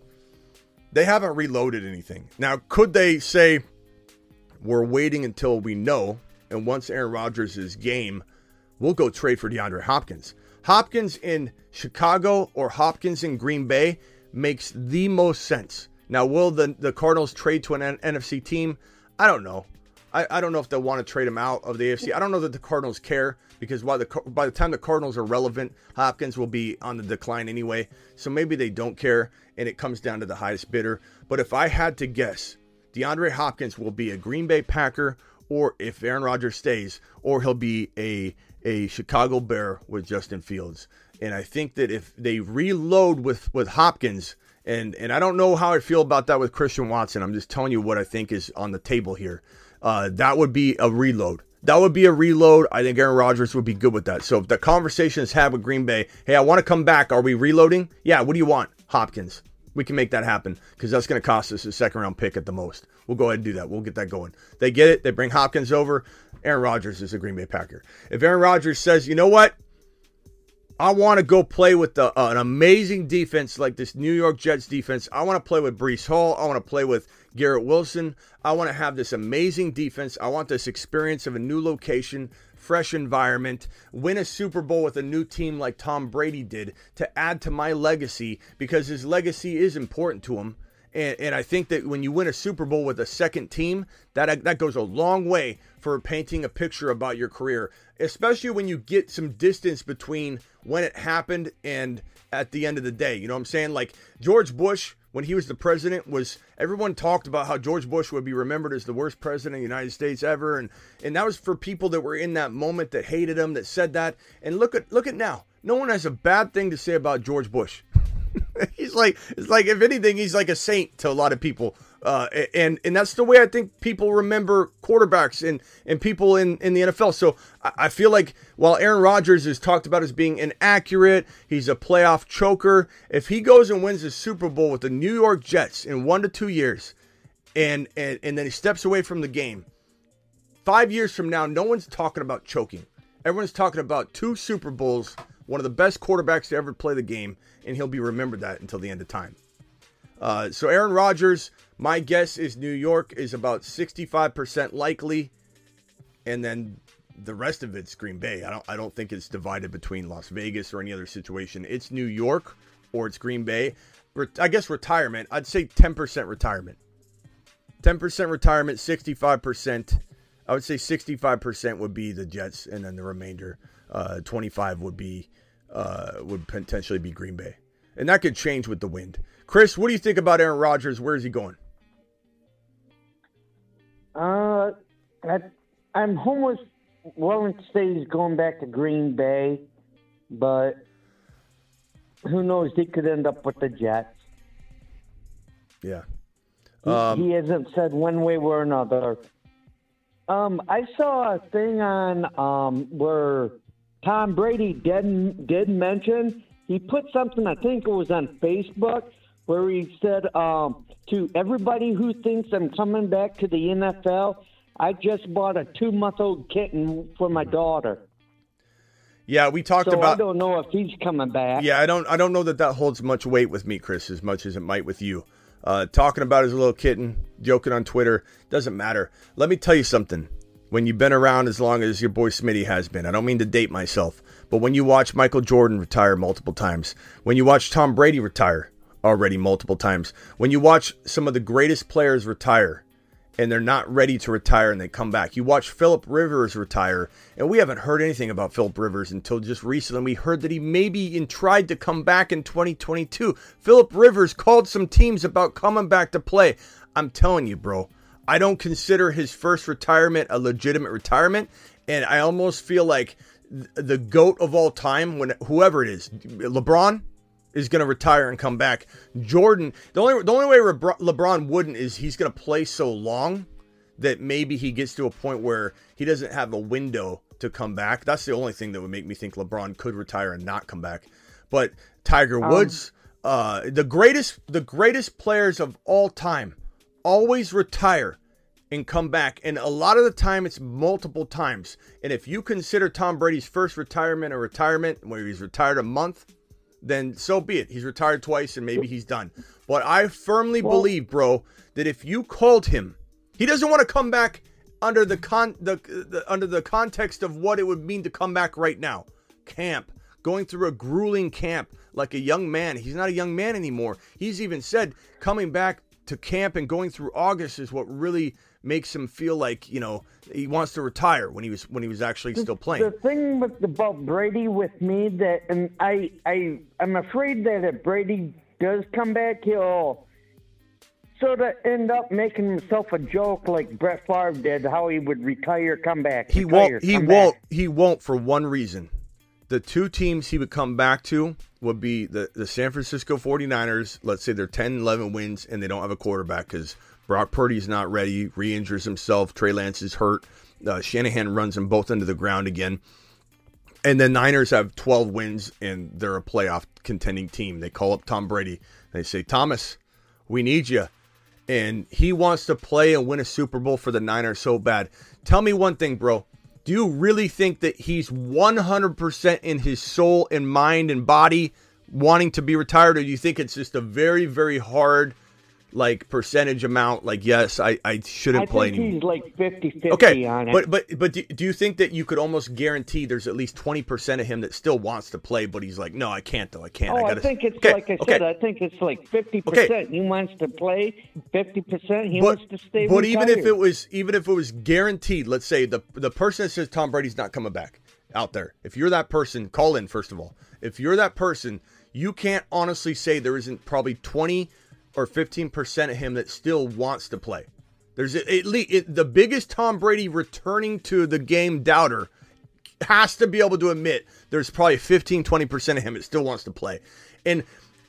They haven't reloaded anything. Now, could they say we're waiting until we know and once Aaron Rodgers is game, we'll go trade for DeAndre Hopkins. Hopkins in Chicago or Hopkins in Green Bay makes the most sense. Now, will the, the Cardinals trade to an N- NFC team? I don't know. I, I don't know if they'll want to trade him out of the AFC. I don't know that the Cardinals care because by the by the time the Cardinals are relevant, Hopkins will be on the decline anyway. So maybe they don't care, and it comes down to the highest bidder. But if I had to guess, DeAndre Hopkins will be a Green Bay Packer or if Aaron Rodgers stays, or he'll be a a Chicago Bear with Justin Fields. And I think that if they reload with with Hopkins, and and I don't know how I feel about that with Christian Watson. I'm just telling you what I think is on the table here. Uh, that would be a reload. That would be a reload. I think Aaron Rodgers would be good with that. So if the conversation is had with Green Bay, hey, I want to come back. Are we reloading? Yeah. What do you want? Hopkins. We can make that happen because that's going to cost us a second round pick at the most. We'll go ahead and do that. We'll get that going. They get it. They bring Hopkins over. Aaron Rodgers is a Green Bay Packer. If Aaron Rodgers says, you know what? I want to go play with the, uh, an amazing defense like this New York Jets defense. I want to play with Breece Hall. I want to play with Garrett Wilson. I want to have this amazing defense. I want this experience of a new location, fresh environment, win a Super Bowl with a new team like Tom Brady did to add to my legacy because his legacy is important to him And, and I think that when you win a Super Bowl with a second team, that that goes a long way for painting a picture about your career, especially when you get some distance between when it happened and at the end of the day. You know what I'm saying? Like George Bush, when he was the president, was everyone talked about how George Bush would be remembered as the worst president of the United States ever, and and that was for people that were in that moment that hated him, that said that. And look at look at now. No one has a bad thing to say about George Bush. he's like it's like if anything, he's like a saint to a lot of people. Uh, and and that's the way I think people remember quarterbacks and, and people in, in the NFL. So I, feel like while Aaron Rodgers is talked about as being inaccurate, he's a playoff choker. If he goes and wins the Super Bowl with the New York Jets in one to two years, and and, and then he steps away from the game, five years from now, no one's talking about choking. Everyone's talking about two Super Bowls, one of the best quarterbacks to ever play the game, and he'll be remembered that until the end of time. Uh, so Aaron Rodgers, my guess is New York is about 65% likely, and then the rest of it's Green Bay. I don't I don't think it's divided between Las Vegas or any other situation. It's New York or it's Green Bay. I guess retirement. I'd say 10% retirement. 10% retirement, 65%. I would say 65% would be the Jets, and then the remainder, uh, 25 would be uh, would potentially be Green Bay, and that could change with the wind. Chris, what do you think about Aaron Rodgers? Where is he going? Uh, I, I'm almost willing to say he's going back to Green Bay, but who knows? He could end up with the Jets. Yeah. Um, he, he hasn't said one way or another. Um, I saw a thing on um, where Tom Brady did did mention he put something. I think it was on Facebook where he said um, to everybody who thinks I'm coming back to the NFL, I just bought a two month old kitten for my daughter. Yeah, we talked so about. I don't know if he's coming back. Yeah, I don't. I don't know that that holds much weight with me, Chris, as much as it might with you. Uh, talking about his little kitten, joking on Twitter, doesn't matter. Let me tell you something. When you've been around as long as your boy Smitty has been, I don't mean to date myself, but when you watch Michael Jordan retire multiple times, when you watch Tom Brady retire already multiple times, when you watch some of the greatest players retire and they're not ready to retire and they come back, you watch Philip Rivers retire, and we haven't heard anything about Philip Rivers until just recently. We heard that he maybe tried to come back in 2022. Philip Rivers called some teams about coming back to play. I'm telling you, bro, I don't consider his first retirement a legitimate retirement, and I almost feel like the goat of all time when whoever it is lebron is going to retire and come back jordan the only the only way lebron wouldn't is he's going to play so long that maybe he gets to a point where he doesn't have a window to come back that's the only thing that would make me think lebron could retire and not come back but tiger um, woods uh the greatest the greatest players of all time always retire and come back. And a lot of the time, it's multiple times. And if you consider Tom Brady's first retirement a retirement where he's retired a month, then so be it. He's retired twice and maybe he's done. But I firmly well, believe, bro, that if you called him, he doesn't want to come back under the con the, the under the context of what it would mean to come back right now. Camp, going through a grueling camp like a young man. He's not a young man anymore. He's even said coming back to camp and going through August is what really makes him feel like you know he wants to retire when he was when he was actually still playing. The thing with about Brady with me that and I I I'm afraid that if Brady does come back, he'll sort of end up making himself a joke like Brett Favre did, how he would retire, come back. He retire, won't. He won't. Back. He won't for one reason. The two teams he would come back to would be the, the San Francisco 49ers. Let's say they're 10, 11 wins and they don't have a quarterback because Brock Purdy's not ready, re injures himself. Trey Lance is hurt. Uh, Shanahan runs them both into the ground again. And the Niners have 12 wins and they're a playoff contending team. They call up Tom Brady. They say, Thomas, we need you. And he wants to play and win a Super Bowl for the Niners so bad. Tell me one thing, bro. Do you really think that he's 100% in his soul and mind and body wanting to be retired? Or do you think it's just a very, very hard like percentage amount, like yes, I, I shouldn't I play think anymore. he's like 50-50 Okay, on it. but but but do, do you think that you could almost guarantee there's at least twenty percent of him that still wants to play, but he's like, no, I can't though, I can't. Oh, I I, gotta. think it's okay, like I okay. said. I think it's like fifty Okay. percent. He wants to play. Fifty percent. He but, wants to stay. but even if it was even if it was guaranteed, let's say the the person that says Tom Brady's not coming back out there, if you're that person, call in first of all. If you're that person, you can't honestly say there isn't probably twenty or fifteen percent of him that still wants to play. There's at least the biggest Tom Brady returning to the game doubter has to be able to admit there's probably 15 20% of him that still wants to play. And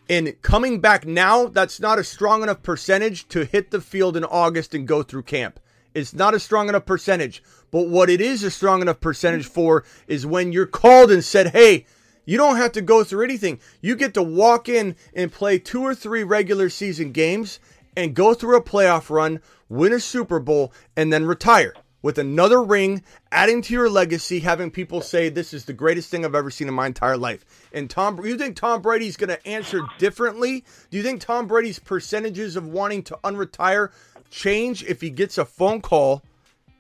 and coming back now, that's not a strong enough percentage to hit the field in August and go through camp. It's not a strong enough percentage. But what it is a strong enough percentage for is when you're called and said, "Hey, you don't have to go through anything. You get to walk in and play two or three regular season games and go through a playoff run, win a Super Bowl, and then retire with another ring, adding to your legacy, having people say this is the greatest thing I've ever seen in my entire life. And Tom, you think Tom Brady's going to answer differently? Do you think Tom Brady's percentages of wanting to unretire change if he gets a phone call,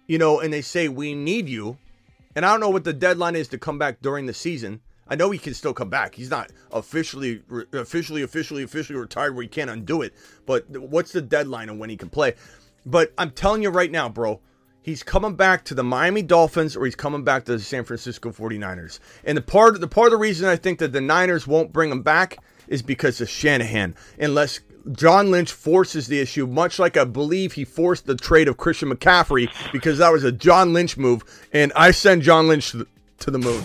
you know, and they say we need you? And I don't know what the deadline is to come back during the season. I know he can still come back. He's not officially, officially, officially, officially retired where he can't undo it. But what's the deadline on when he can play? But I'm telling you right now, bro, he's coming back to the Miami Dolphins or he's coming back to the San Francisco 49ers. And the part the part of the reason I think that the Niners won't bring him back is because of Shanahan. Unless John Lynch forces the issue, much like I believe he forced the trade of Christian McCaffrey because that was a John Lynch move. And I send John Lynch to the moon.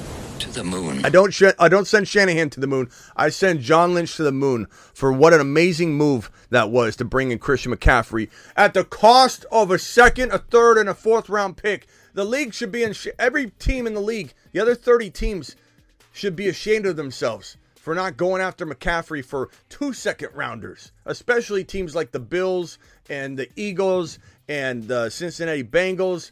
The moon. I don't sh- I don't send Shanahan to the moon. I send John Lynch to the moon for what an amazing move that was to bring in Christian McCaffrey at the cost of a second, a third, and a fourth round pick. The league should be in sh- every team in the league. The other 30 teams should be ashamed of themselves for not going after McCaffrey for two second rounders, especially teams like the Bills and the Eagles and the Cincinnati Bengals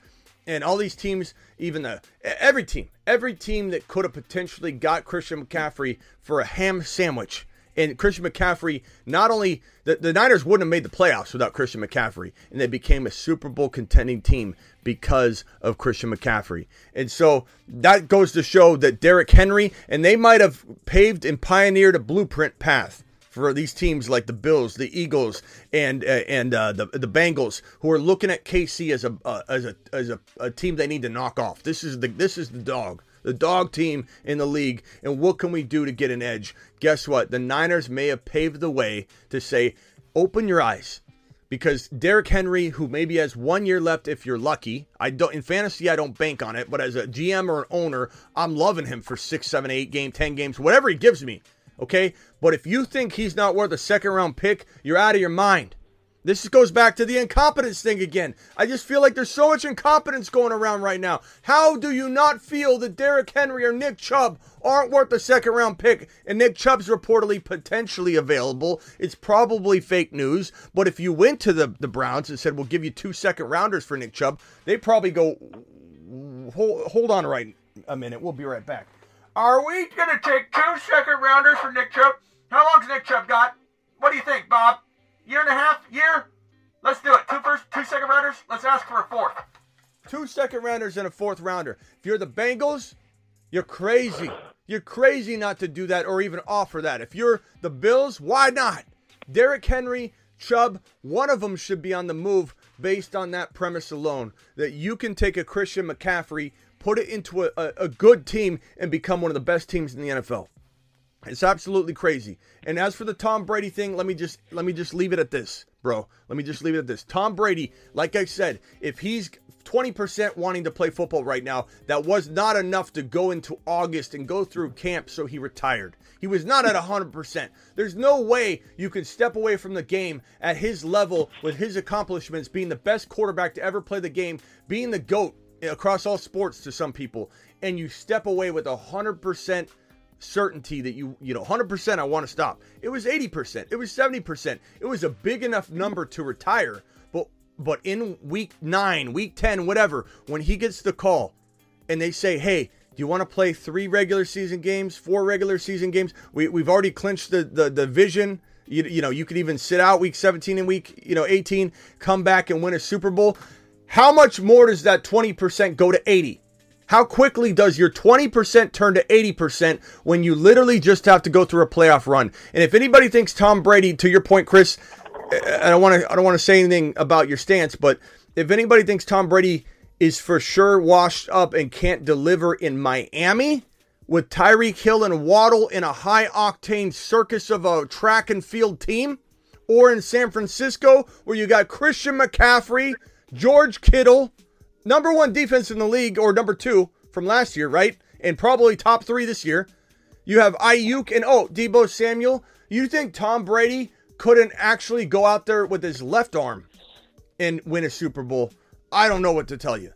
and all these teams, even the every team, every team that could have potentially got Christian McCaffrey for a ham sandwich. And Christian McCaffrey, not only the, the Niners wouldn't have made the playoffs without Christian McCaffrey, and they became a Super Bowl contending team because of Christian McCaffrey. And so that goes to show that Derrick Henry, and they might have paved and pioneered a blueprint path for these teams like the Bills, the Eagles, and uh, and uh, the the Bengals, who are looking at KC as a uh, as a as a, a team they need to knock off. This is the this is the dog, the dog team in the league, and what can we do to get an edge? Guess what? The Niners may have paved the way to say, open your eyes. Because Derrick Henry, who maybe has one year left if you're lucky, I don't in fantasy I don't bank on it, but as a GM or an owner, I'm loving him for six, seven, eight game, ten games, whatever he gives me. Okay? But if you think he's not worth a second round pick, you're out of your mind. This goes back to the incompetence thing again. I just feel like there's so much incompetence going around right now. How do you not feel that Derrick Henry or Nick Chubb aren't worth a second round pick? And Nick Chubb's reportedly potentially available. It's probably fake news. But if you went to the, the Browns and said, we'll give you two second rounders for Nick Chubb, they probably go, hold, hold on right a minute. We'll be right back. Are we going to take two second rounders for Nick Chubb? How long's Nick Chubb got? What do you think, Bob? Year and a half? Year? Let's do it. Two first, two second rounders. Let's ask for a fourth. Two second rounders and a fourth rounder. If you're the Bengals, you're crazy. You're crazy not to do that or even offer that. If you're the Bills, why not? Derrick Henry, Chubb, one of them should be on the move based on that premise alone. That you can take a Christian McCaffrey, put it into a, a, a good team, and become one of the best teams in the NFL. It's absolutely crazy. And as for the Tom Brady thing, let me just let me just leave it at this, bro. Let me just leave it at this. Tom Brady, like I said, if he's 20% wanting to play football right now, that was not enough to go into August and go through camp so he retired. He was not at 100%. There's no way you can step away from the game at his level with his accomplishments being the best quarterback to ever play the game, being the GOAT across all sports to some people, and you step away with a 100% certainty that you you know 100% I want to stop. It was 80%, it was 70%. It was a big enough number to retire, but but in week 9, week 10, whatever, when he gets the call and they say, "Hey, do you want to play 3 regular season games, 4 regular season games? We we've already clinched the the division You, you know, you could even sit out week 17 and week, you know, 18, come back and win a Super Bowl. How much more does that 20% go to 80? How quickly does your 20% turn to 80% when you literally just have to go through a playoff run? And if anybody thinks Tom Brady, to your point, Chris, I don't want to I don't want to say anything about your stance, but if anybody thinks Tom Brady is for sure washed up and can't deliver in Miami with Tyreek Hill and Waddle in a high octane circus of a track and field team, or in San Francisco where you got Christian McCaffrey, George Kittle, number one defense in the league, or number two from last year, right? And probably top three this year. You have Aiyuk and oh, Deebo Samuel. You think Tom Brady couldn't actually go out there with his left arm and win a Super Bowl, I don't know what to tell you.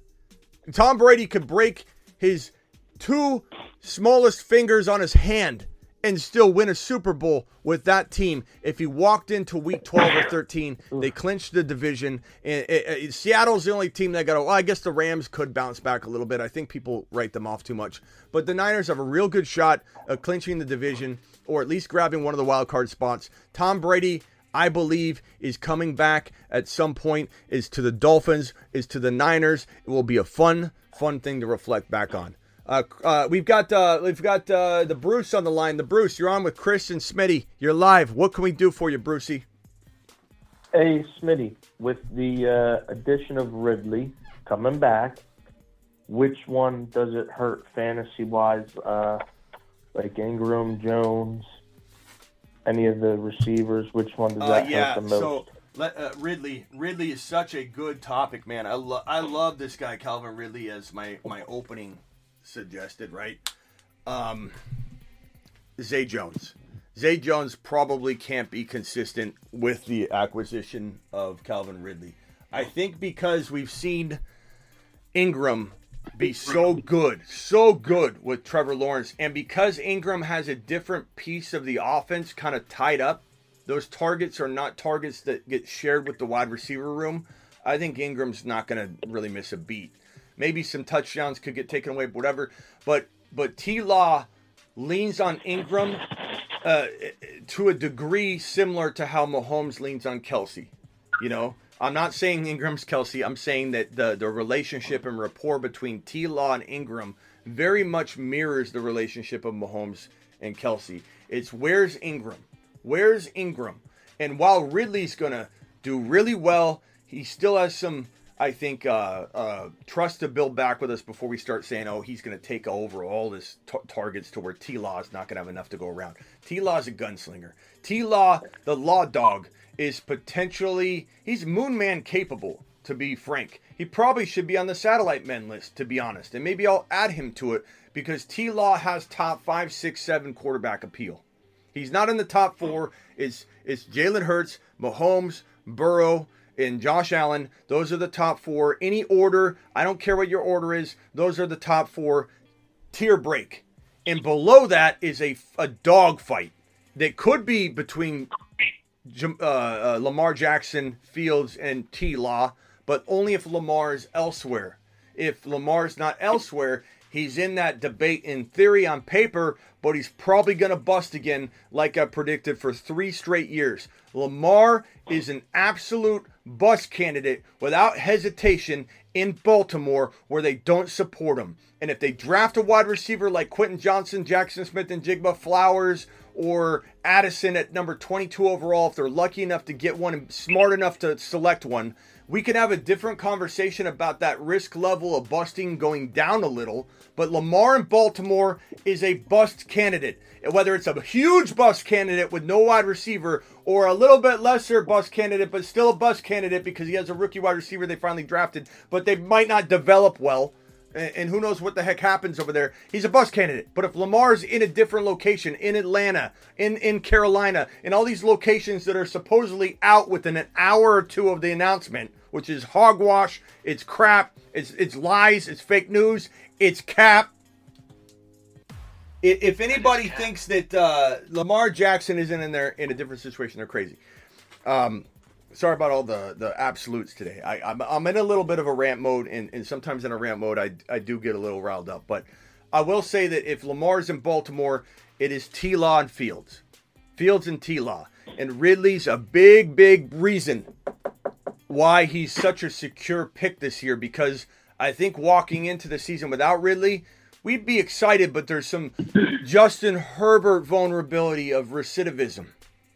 Tom Brady could break his two smallest fingers on his hand and still win a Super Bowl with that team if he walked into week 12 or 13. They clinched the division. And, and Seattle's the only team that got, well, I guess the Rams could bounce back a little bit. I think people write them off too much. But the Niners have a real good shot of clinching the division or at least grabbing one of the wild card spots. Tom Brady, I believe, is coming back at some point, is to the Dolphins, is to the Niners. It will be a fun, fun thing to reflect back on. Uh, uh, we've got uh, we've got uh, the Bruce on the line. The Bruce, you're on with Chris and Smitty. You're live. What can we do for you, Brucey? Hey, Smitty, with the uh, addition of Ridley coming back, which one does it hurt fantasy wise? Uh, like Engram, Jones, any of the receivers? Which one does that yeah, hurt the most? so let, uh, Ridley, Ridley is such a good topic, man. I love, I love this guy Calvin Ridley as my my opening suggested, right? Um, Zay Jones, Zay Jones probably can't be consistent with the acquisition of Calvin Ridley. I think because we've seen Engram be so good, so good with Trevor Lawrence, and because Engram has a different piece of the offense kind of tied up, those targets are not targets that get shared with the wide receiver room. I think Engram's not going to really miss a beat. Maybe some touchdowns could get taken away, whatever. But but T Law leans on Engram uh, to a degree similar to how Mahomes leans on Kelce. You know, I'm not saying Engram's Kelce. I'm saying that the the relationship and rapport between T Law and Engram very much mirrors the relationship of Mahomes and Kelce. It's where's Engram? Where's Engram? And while Ridley's gonna do really well, he still has some, I think, uh, uh, trust to build back with us before we start saying, oh, he's gonna take over all this t- targets to where T Law is not gonna have enough to go around. T Law is a gunslinger. T Law, the law dog, is potentially he's Moonman capable. To be frank, he probably should be on the satellite men list. To be honest, and maybe I'll add him to it because T Law has top five, six, seven quarterback appeal. He's not in the top four. It's it's Jalen Hurts, Mahomes, Burrow, and Josh Allen. Those are the top four. Any order, I don't care what your order is. Those are the top four. Tier break, and below that is a a dog fight that could be between uh, uh, Lamar Jackson, Fields, and T Law, but only if Lamar is elsewhere. If Lamar's not elsewhere, he's in that debate in theory on paper, but he's probably going to bust again, like I predicted for three straight years. Lamar is an absolute bust candidate without hesitation in Baltimore where they don't support him. And if they draft a wide receiver like Quentin Johnston, Jackson Smith, and Jigba Flowers, or Addison at number 22 overall, if they're lucky enough to get one and smart enough to select one, we can have a different conversation about that risk level of busting going down a little. But Lamar in Baltimore is a bust candidate. Whether it's a huge bust candidate with no wide receiver or a little bit lesser bust candidate, but still a bust candidate because he has a rookie wide receiver they finally drafted, but they might not develop well and who knows what the heck happens over there. He's a bus candidate. But if Lamar's in a different location, in Atlanta, in, in Carolina, in all these locations that are supposedly out within an hour or two of the announcement, which is hogwash, it's crap, it's it's lies, it's fake news, it's cap. If anybody thinks that uh, Lamar Jackson isn't in there in a different situation, they're crazy. Um, sorry about all the the absolutes today. I, I'm I'm in a little bit of a rant mode, and, and sometimes in a rant mode, I I do get a little riled up. But I will say that if Lamar's in Baltimore, it is T. Law and Fields. Fields and T Law. And Ridley's a big, big reason why he's such a secure pick this year because I think walking into the season without Ridley, we'd be excited, but there's some Justin Herbert vulnerability of recidivism.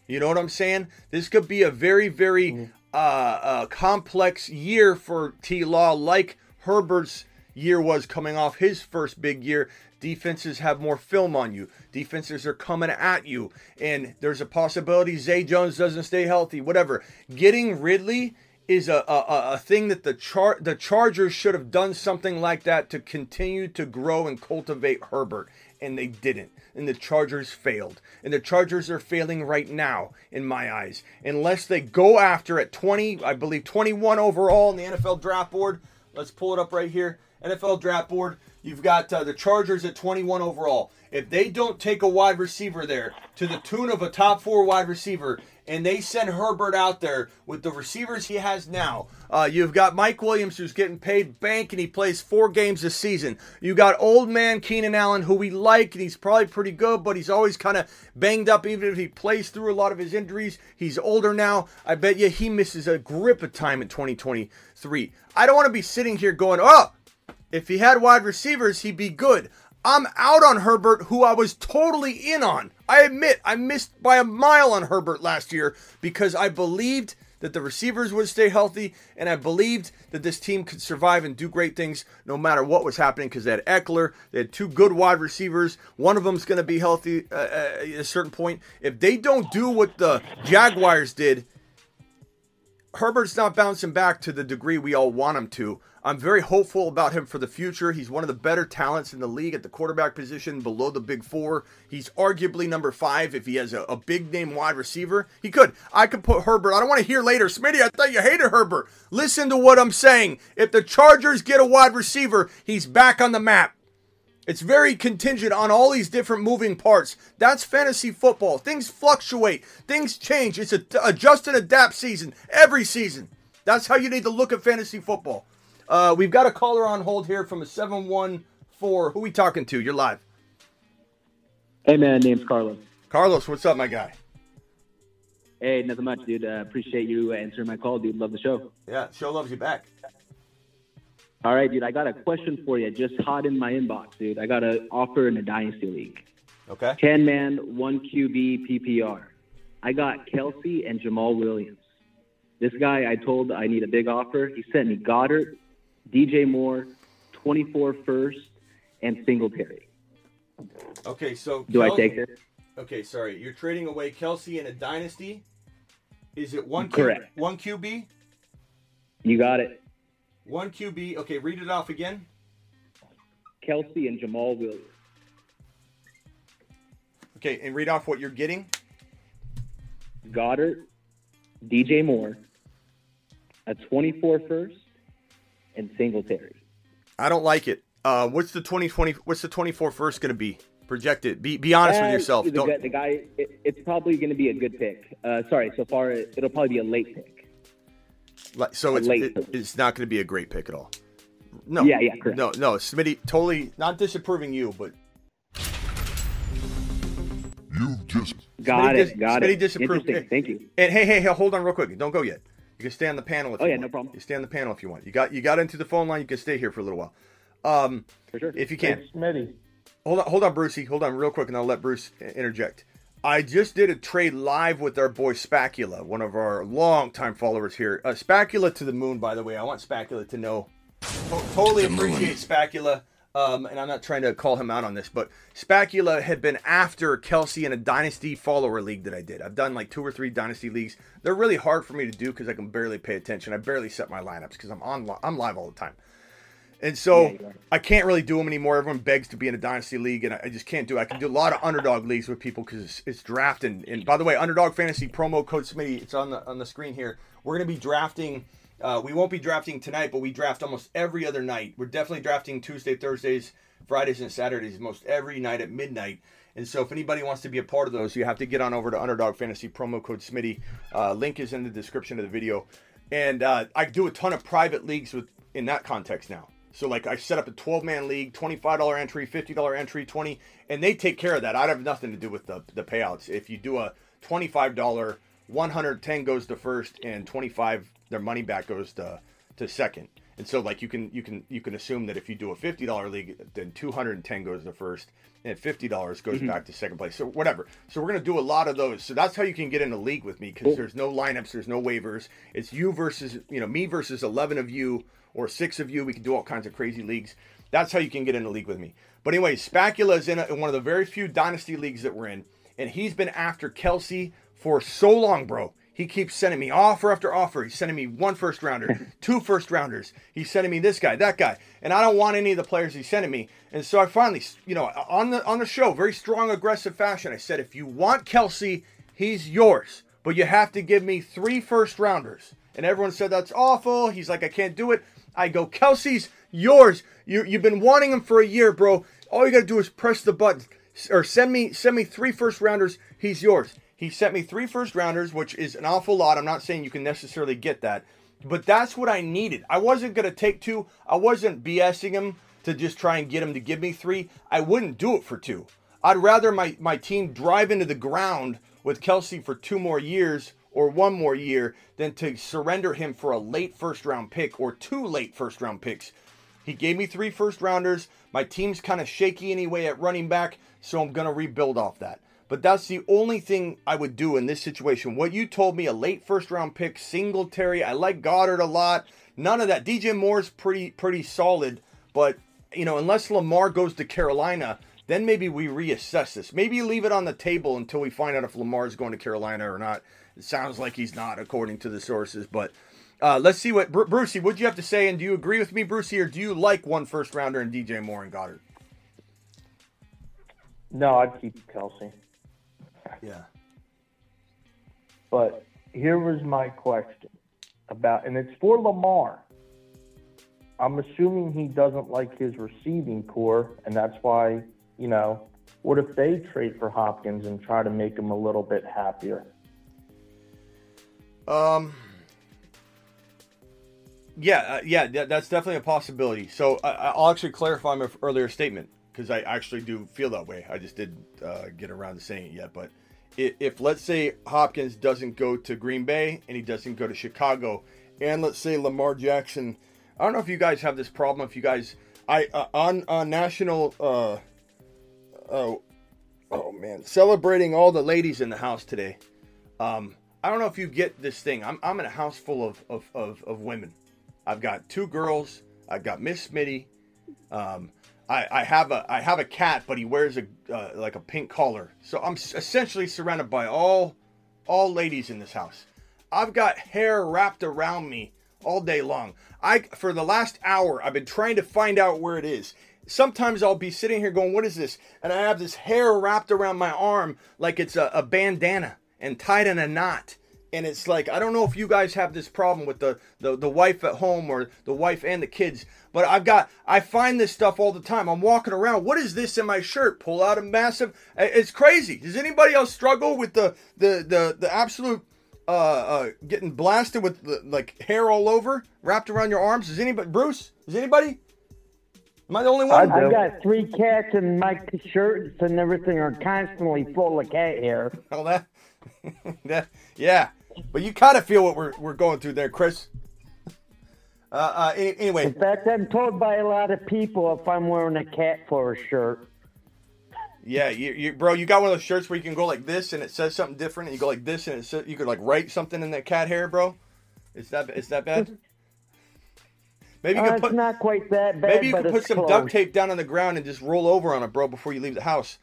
You know what I'm saying? This could be a very, very uh, uh, complex year for T Law, like Herbert's year was coming off his first big year. Defenses have more film on you. Defenses are coming at you, and there's a possibility Zay Jones doesn't stay healthy. Whatever. Getting Ridley is a, a, a thing that the char- the Chargers should have done something like that to continue to grow and cultivate Herbert, and they didn't. And the Chargers failed. And the Chargers are failing right now, in my eyes. Unless they go after at 20, I believe 21 overall in the NFL draft board. Let's pull it up right here. NFL draft board. You've got uh, the Chargers at 21 overall. If they don't take a wide receiver there to the tune of a top four wide receiver, and they send Herbert out there with the receivers he has now, uh, you've got Mike Williams who's getting paid bank and he plays four games this season. You got old man Keenan Allen who we like and he's probably pretty good, but he's always kind of banged up even if he plays through a lot of his injuries. He's older now. I bet you he misses a grip of time in 2023. I don't want to be sitting here going, oh, if he had wide receivers, he'd be good. I'm out on Herbert, who I was totally in on. I admit I missed by a mile on Herbert last year because I believed that the receivers would stay healthy, and I believed that this team could survive and do great things no matter what was happening because they had Ekeler, they had two good wide receivers. One of them's going to be healthy uh, at a certain point. If they don't do what the Jaguars did, Herbert's not bouncing back to the degree we all want him to. I'm very hopeful about him for the future. He's one of the better talents in the league at the quarterback position below the big four. He's arguably number five if he has a, a big name wide receiver. He could. I could put Herbert. I don't want to hear later, Smitty, I thought you hated Herbert. Listen to what I'm saying. If the Chargers get a wide receiver, he's back on the map. It's very contingent on all these different moving parts. That's fantasy football. Things fluctuate, things change. It's a adjust and adapt season every season. That's how you need to look at fantasy football. Uh, we've got a caller on hold here from a 714. Who we talking to? You're live. Hey, man. Name's Carlos. Carlos, what's up, my guy? Hey, nothing much, dude. Uh, appreciate you answering my call, dude. Love the show. Yeah, show loves you back. All right, dude. I got a question for you. Just hot in my inbox, dude. I got an offer in a dynasty league. Okay. 10 man, 1 QB PPR. I got Kelce and Jamaal Williams. This guy I told I need a big offer. He sent me Goddard, DJ Moore, 24 first, and Singletary. Okay, so Do I take this? Okay, sorry. You're trading away Kelce in a dynasty. Is it one Correct. One QB? You got it. One QB. Okay, read it off again. Kelce and Jamaal Williams. Okay, and read off what you're getting. Goddard, DJ Moore, a 24 first, and Singletary. I don't like it. Uh, what's the 2020? What's the 24 first going to be projected? Be be honest with Uh, yourself. The guy, the guy it, it's probably going to be a good pick. Uh, sorry, so far it, it'll probably be a late pick. Like, so it's late it- it's not going to be a great pick at all. No. Yeah, yeah, correct. No, no, Smitty, totally not disapproving you, but You just Got Smitty it, dis- got Smitty it. disapproved. Interesting. Thank you. And hey, hey, hey, hold on real quick. Don't go yet. You can stay on the panel if Oh, you yeah, want. no problem. You stay on the panel if you want. You got you got into the phone line. You can stay here for a little while, um, For sure. if you can. Hey, Smitty. Hold on, hold on, Brucey. Hold on, real quick, and I'll let Bruce interject. I just did a trade live with our boy Spacula, one of our long-time followers here. Uh, Spacula to the moon, by the way. I want Spacula to know. To- totally To appreciate Spacula, um, and I'm not trying to call him out on this, but Spacula had been after Kelce in a dynasty follower league that I did. I've done like two or three dynasty leagues. They're really hard for me to do because I can barely pay attention. I barely set my lineups because I'm on. I'm live all the time. And so Yeah. I can't really do them anymore. Everyone begs to be in a dynasty league, and I just can't do it. I can do a lot of underdog leagues with people because it's, it's drafting. And by the way, underdog fantasy promo code Smitty, it's on the on the screen here. We're gonna be drafting. Uh, we won't be drafting tonight, but we draft almost every other night. We're definitely drafting Tuesday, Thursdays, Fridays, and Saturdays, most every night at midnight. And so, if anybody wants to be a part of those, you have to get on over to Underdog Fantasy promo code Smitty. Uh, link is in the description of the video. And uh, I do a ton of private leagues with in that context now. So like I set up a 12 man league, $25 entry, $50 entry, 20, and they take care of that. I have nothing to do with the the payouts. If you do a $25, 110 goes to first, and 25 their money back goes to to second. And so like you can you can you can assume that if you do a fifty dollar league, then two hundred and ten goes to first, and fifty dollars goes mm-hmm. back to second place. So whatever. So we're gonna do a lot of those. So that's how you can get in a league with me because there's no lineups, there's no waivers. It's you versus you know me versus eleven of you or six of you. We can do all kinds of crazy leagues. That's how you can get in a league with me. But anyway, Spacula is in, a, in one of the very few dynasty leagues that we're in, and he's been after Kelce for so long, bro. He keeps sending me offer after offer. He's sending me one first rounder, two first rounders. He's sending me this guy, that guy, and I don't want any of the players he's sending me. And so I finally, you know, on the on the show, very strong, aggressive fashion, I said, if you want Kelce, he's yours, but you have to give me three first rounders. And everyone said that's awful. He's like, I can't do it. I go, Kelce's yours. You you've been wanting him for a year, bro. All you gotta do is press the button or send me send me three first rounders. He's yours. He sent me three first rounders, which is an awful lot. I'm not saying you can necessarily get that, but that's what I needed. I wasn't to take two. I wasn't BSing him to just try and get him to give me three. I wouldn't do it for two. I'd rather my, my team drive into the ground with Kelce for two more years or one more year than to surrender him for a late first round pick or two late first round picks. He gave me three first rounders. My team's kind of shaky anyway at running back, so I'm going to rebuild off that. But that's the only thing I would do in this situation. What you told me, a late first round pick, Singletary. I like Goddard a lot. None of that. DJ Moore's pretty pretty solid, but you know, unless Lamar goes to Carolina, then maybe we reassess this. Maybe leave it on the table until we find out if Lamar is going to Carolina or not. It sounds like he's not, according to the sources. But uh, let's see what Bru- Brucey. What do you have to say? And do you agree with me, Brucey, or do you like one first rounder and DJ Moore and Goddard? No, I'd keep Kelce. Yeah. But here was my question about, and it's for Lamar. I'm assuming he doesn't like his receiving corps, and that's why, you know, what if they trade for Hopkins and try to make him a little bit happier? Um. Yeah, uh, yeah, that, that's definitely a possibility. So I, I'll actually clarify my earlier statement because I actually do feel that way. I just didn't uh, get around to saying it yet. But if, if let's say Hopkins doesn't go to Green Bay and he doesn't go to Chicago, and let's say Lamar Jackson, I don't know if you guys have this problem. If you guys, I uh, on on national, uh, oh, oh man, celebrating all the ladies in the house today. Um, I don't know if you get this thing. I'm, I'm in a house full of, of, of, of women. I've got two girls. I've got Miss Smitty. Um, I, I have a I have a cat, but he wears a uh, like a pink collar. So I'm essentially surrounded by all all ladies in this house. I've got hair wrapped around me all day long. I for the last hour I've been trying to find out where it is. Sometimes I'll be sitting here going, "What is this?" And I have this hair wrapped around my arm like it's a, a bandana and tied in a knot and it's like I don't know if you guys have this problem with the, the the wife at home or the wife and the kids, but I've got I find this stuff all the time. I'm walking around. What is this in my shirt? Pull out a massive. It's crazy. Does anybody else struggle with the the the the absolute uh, uh getting blasted with the, like hair all over wrapped around your arms? Is anybody Bruce? Is anybody? Am I the only one? I I've got three cats, and my shirts and everything are constantly full of cat hair. Oh, that, that, yeah. But you kind of feel what we're, we're going through there, Chris. Uh, uh, anyway, In fact, I'm told by a lot of people if I'm wearing a cat for a shirt. yeah, you, you, bro, you got one of those shirts where you can go like this and it says something different, and you go like this and it says, you could like write something in that cat hair, bro. Is that is that bad? Maybe you Uh, can it's put not quite that bad, maybe you can put some close. duct tape down on the ground and just roll over on it, bro, before you leave the house.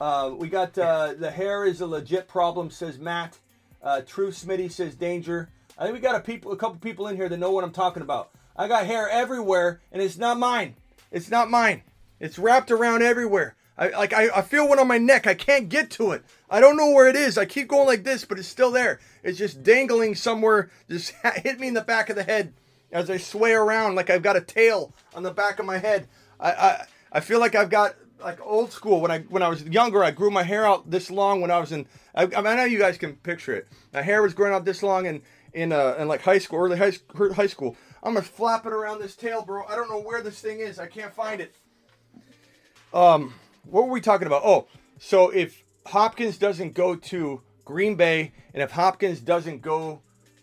Uh, we got uh, the hair is a legit problem, says Matt. Uh, True Smitty says danger. I think we got a people, a couple people in here that know what I'm talking about. I got hair everywhere, and it's not mine. It's not mine. It's wrapped around everywhere. I like I, I feel one on my neck. I can't get to it. I don't know where it is. I keep going like this, but it's still there. It's just dangling somewhere. Just hit me in the back of the head as I sway around like I've got a tail on the back of my head. I I, I feel like I've got like old school when I when I was younger. I grew my hair out this long when I was in. I, I, mean, I know you guys can picture it. My hair was growing out this long in in uh in like high school, early high, high school. I'm gonna flap it around this tail, bro. I don't know where this thing is. I can't find it. Um, what were we talking about? Oh, so if Hopkins doesn't go to Green Bay, and if Hopkins doesn't go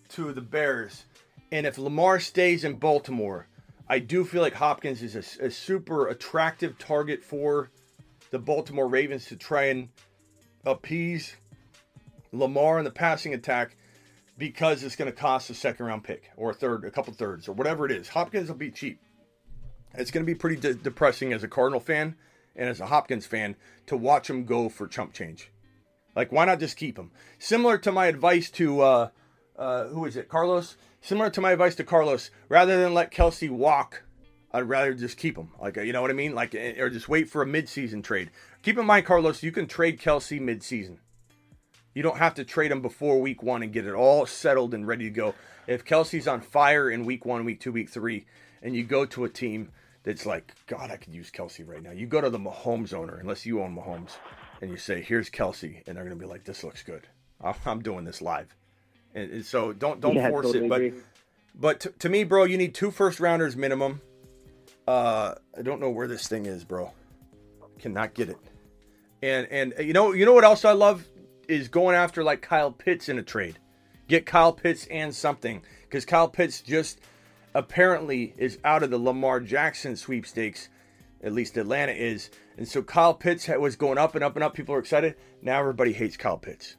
to the Bears, and if Lamar stays in Baltimore, I do feel like Hopkins is a, a super attractive target for the Baltimore Ravens to try and appease Lamar in the passing attack because it's going to cost a second round pick or a third, a couple thirds, or whatever it is. Hopkins will be cheap. It's going to be pretty de- depressing as a Cardinal fan and as a Hopkins fan to watch him go for chump change. Like, why not just keep him? Similar to my advice to, uh, uh, who is it, Carlos? Similar to my advice to Carlos, rather than let Kelce walk, I'd rather just keep him. Like, you know what I mean? Like, eh, or just wait for a midseason trade. Keep in mind, Carlos, you can trade Kelce midseason. You don't have to trade him before week one and get it all settled and ready to go. If Kelce's on fire in week one, week two, week three, and you go to a team that's like, God, I could use Kelce right now. You go to the Mahomes owner, unless you own Mahomes, and you say, "Here's Kelce. and they're gonna be like, "This looks good. I'm doing this live." And, and so don't don't Yeah, force totally it. But agree. but to, to me, bro, you need two first rounders minimum. Uh, I don't know where this thing is, bro. Cannot get it. And and you know you know what else I love is going after like Kyle Pitts in a trade. Get Kyle Pitts and something because Kyle Pitts just apparently is out of the Lamar Jackson sweepstakes. At least Atlanta is. And so Kyle Pitts was going up and up and up. People are excited. Now everybody hates Kyle Pitts.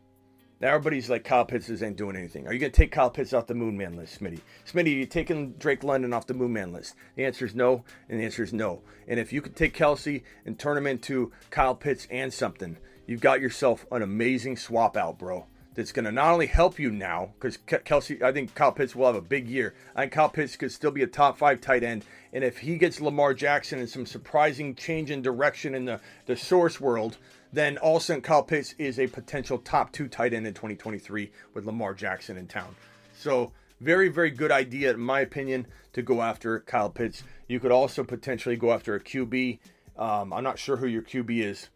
Now everybody's like, Kyle Pitts is ain't doing anything. Are you going to take Kyle Pitts off the Moon Man list, Smitty? Smitty, are you taking Drake London off the Moon Man list? The answer is no, and the answer is no. And if you could take Kelce and turn him into Kyle Pitts and something, you've got yourself an amazing swap out, bro. That's going to not only help you now, because Kelce, I think Kyle Pitts will have a big year. I think Kyle Pitts could still be a top five tight end. And if he gets Lamar Jackson and some surprising change in direction in the, the source world, then all of a sudden Kyle Pitts is a potential top two tight end in 2023 with Lamar Jackson in town. So very, very good idea, in my opinion, to go after Kyle Pitts. You could also potentially go after a QB. Um, I'm not sure who your QB is.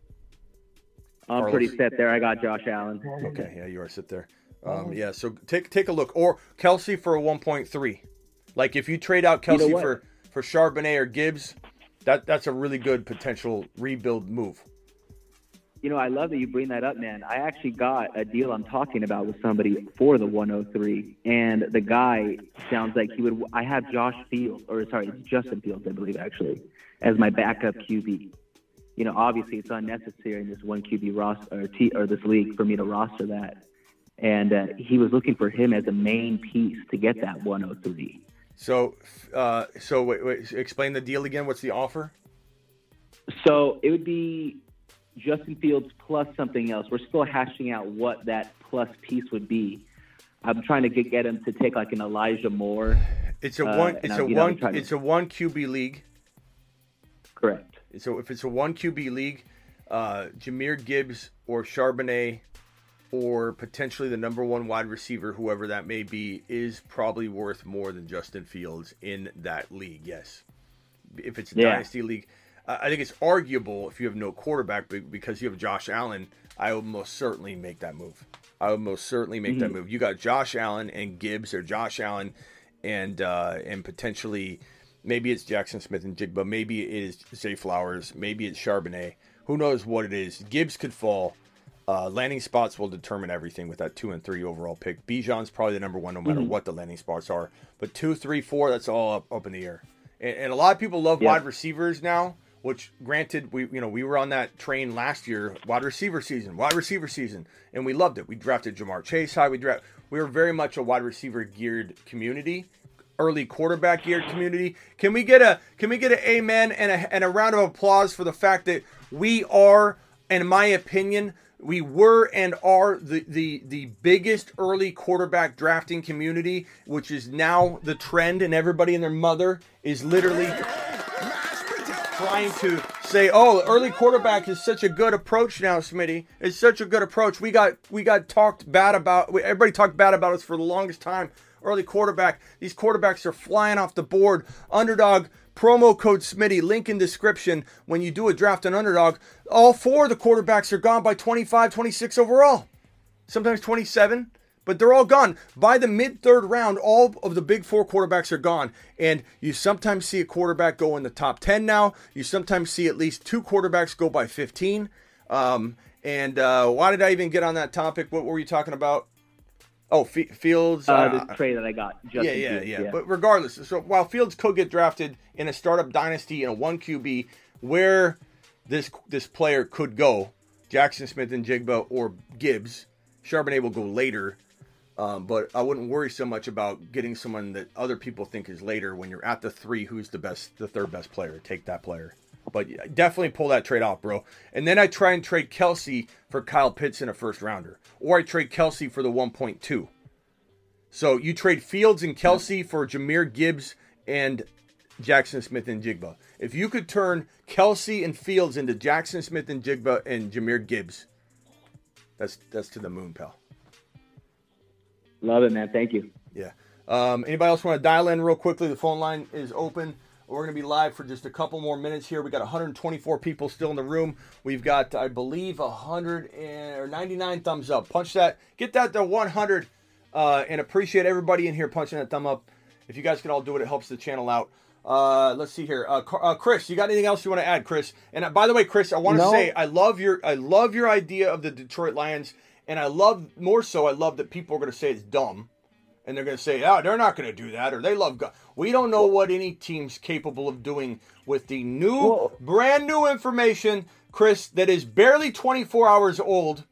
I'm Carlos. pretty set there. I got Josh Allen. Okay, yeah, you are sit there. Um, yeah, so take take a look, or Kelce for a 1.3. Like if you trade out You know Kelce for for Charbonnet or Gibbs, that that's a really good potential rebuild move. You know, I love that you bring that up, man. I actually got a deal I'm talking about with somebody for the 103, and the guy sounds like he would. I have Josh Fields, or sorry, it's Justin Fields, I believe, actually, as my backup QB. You know, obviously it's unnecessary in this one QB roster or, T, or this league for me to roster that. And uh, he was looking for him as a main piece to get that 103. So, uh, so wait, wait, explain the deal again. What's the offer? So it would be Justin Fields plus something else. We're still hashing out what that plus piece would be. I'm trying to get, get him to take like an Elijah Moore. It's a Uh, one. and It's I'm- a you know, one. to- It's a one QB league. Correct. So if it's a one QB league, uh, Jahmyr Gibbs or Charbonnet or potentially the number one wide receiver, whoever that may be, is probably worth more than Justin Fields in that league. Yes, if it's a Yeah. dynasty league, I think it's arguable if you have no quarterback but because you have Josh Allen. I would most certainly make that move. I would most certainly make that move. You got Josh Allen and Gibbs, or Josh Allen and uh, and potentially maybe it's Jaxon Smith-Njigba, maybe it is Zay Flowers, maybe it's Charbonnet. Who knows what it is? Gibbs could fall. Uh, landing spots will determine everything with that two and three overall pick. Bijan's probably the number one no matter what the landing spots are. But two, three, four, that's all up, up in the air. And, and a lot of people love Yeah. wide receivers now. Which, granted, we you know we were on that train last year, wide receiver season, wide receiver season, and we loved it. We drafted Ja'Marr Chase high. We draft. We were very much a wide receiver geared community early quarterback geared community. Can we get a can we get an amen and a and a round of applause for the fact that we are, in my opinion, we were and are the the the biggest early quarterback drafting community, which is now the trend, and everybody and their mother is literally trying to say, "Oh, early quarterback is such a good approach now, Smitty. It's such a good approach. We got we got talked bad about. Everybody talked bad about us for the longest time. Early quarterback. These quarterbacks are flying off the board. Underdog promo code Smitty. Link in description. When you do a draft on Underdog, all four of the quarterbacks are gone by 25, 26 overall. Sometimes 27, but they're all gone. By the mid third round, all of the big four quarterbacks are gone. And you sometimes see a quarterback go in the top 10 now. You sometimes see at least two quarterbacks go by 15. Um, and uh, why did I even get on that topic? What were you talking about? Oh, F- Fields. Uh, the trade that I got. Justin yeah, yeah, Fields, yeah, But regardless, so while Fields could get drafted in a startup dynasty in a one QB, where this this player could go, Jaxon Smith-Njigba or Gibbs, Charbonnet will go later. Um, but I wouldn't worry so much about getting someone that other people think is later when you're at the three. Who's the best, the third best player? Take that player. But definitely pull that trade off, bro. And then I try and trade Kelce for Kyle Pitts in a first rounder, or I trade Kelce for the 1.2. So you trade Fields and Kelce for Jahmyr Gibbs and Jaxon Smith-Njigba. If you could turn Kelce and Fields into Jaxon Smith-Njigba and Jahmyr Gibbs, that's that's to the moon, pal. Love it, man. Thank you. Yeah. Um, anybody else want to dial in real quickly? The phone line is open. We're going to be live for just a couple more minutes here. We got 124 people still in the room. We've got, I believe, 100 and, or 99 thumbs up. Punch that. Get that to 100. Uh, and appreciate everybody in here punching that thumb up. If you guys can all do it, it helps the channel out. Uh, let's see here, uh, uh, Chris. You got anything else you want to add, Chris? And uh, by the way, Chris, I want to No. say I love your I love your idea of the Detroit Lions, and I love more so. I love that people are going to say it's dumb, and they're going to say, "Oh, they're not going to do that," or they love God. We don't know what any team's capable of doing with the new, brand new information, Chris, that is barely 24 hours old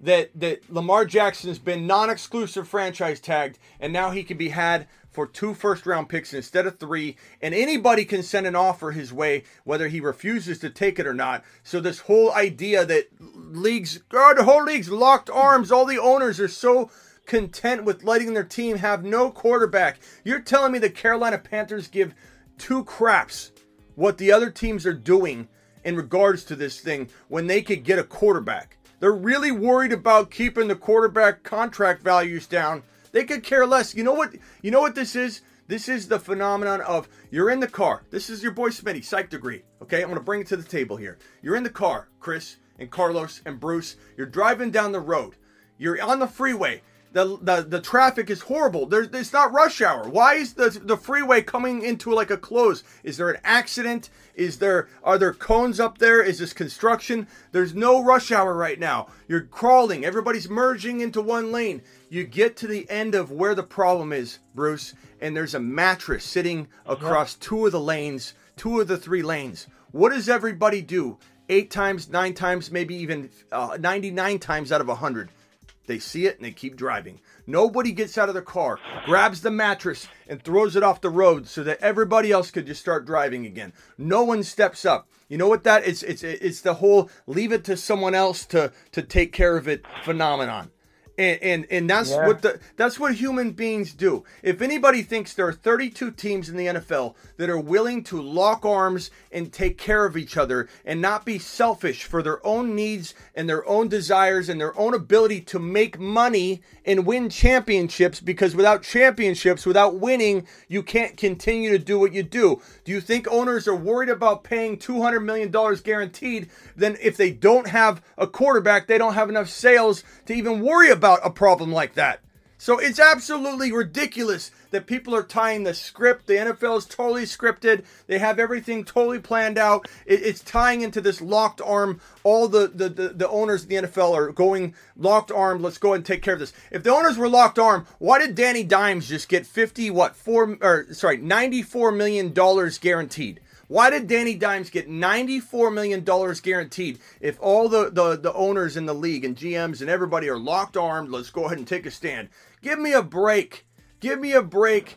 that that Lamar Jackson's been non-exclusive franchise tagged, and now he can be had for two first-round picks instead of three, and anybody can send an offer his way, whether he refuses to take it or not. So this whole idea that leagues, God, the whole league's locked arms, all the owners are so content with letting their team have no quarterback. You're telling me the Carolina Panthers give two craps what the other teams are doing in regards to this thing when they could get a quarterback. They're really worried about keeping the quarterback contract values down. They could care less. You know what? You know what this is? This is the phenomenon of you're in the car. This is your boy Smitty, psych degree. Okay, I'm gonna bring it to the table here. You're in the car, Chris and Carlos and Bruce. You're driving down the road. You're on the freeway. The, the, the traffic is horrible. There's it's not rush hour. Why is the the freeway coming into like a close? Is there an accident? Is there are there cones up there? Is this construction? There's no rush hour right now. You're crawling. Everybody's merging into one lane. You get to the end of where the problem is, Bruce, and there's a mattress sitting across two of the lanes, two of the three lanes. What does everybody do? Eight times, nine times, maybe even uh, 99 times out of 100. They see it and they keep driving. Nobody gets out of their car, grabs the mattress, and throws it off the road so that everybody else could just start driving again. No one steps up. You know what that is? It's it's the whole leave it to someone else to to take care of it phenomenon. And and, and that's Yeah. what the that's what human beings do. If anybody thinks there are 32 teams in the NFL that are willing to lock arms and take care of each other and not be selfish for their own needs and their own desires and their own ability to make money and win championships because without championships, without winning, you can't continue to do what you do. Do you think owners are worried about paying $200 million guaranteed? Then if they don't have a quarterback, they don't have enough sales to even worry about a problem like that. So it's absolutely ridiculous that people are tying the script. The NFL is totally scripted. They have everything totally planned out. It- it's tying into this locked arm. All the, the, the, the owners of the NFL are going locked arm. Let's go and take care of this. If the owners were locked arm, why did Danny Dimes just get 50, what, four, or sorry, $94 million guaranteed? Why did Danny Dimes get $94 million guaranteed if all the, the, the owners in the league and GMs and everybody are locked armed? Let's go ahead and take a stand. Give me a break. Give me a break.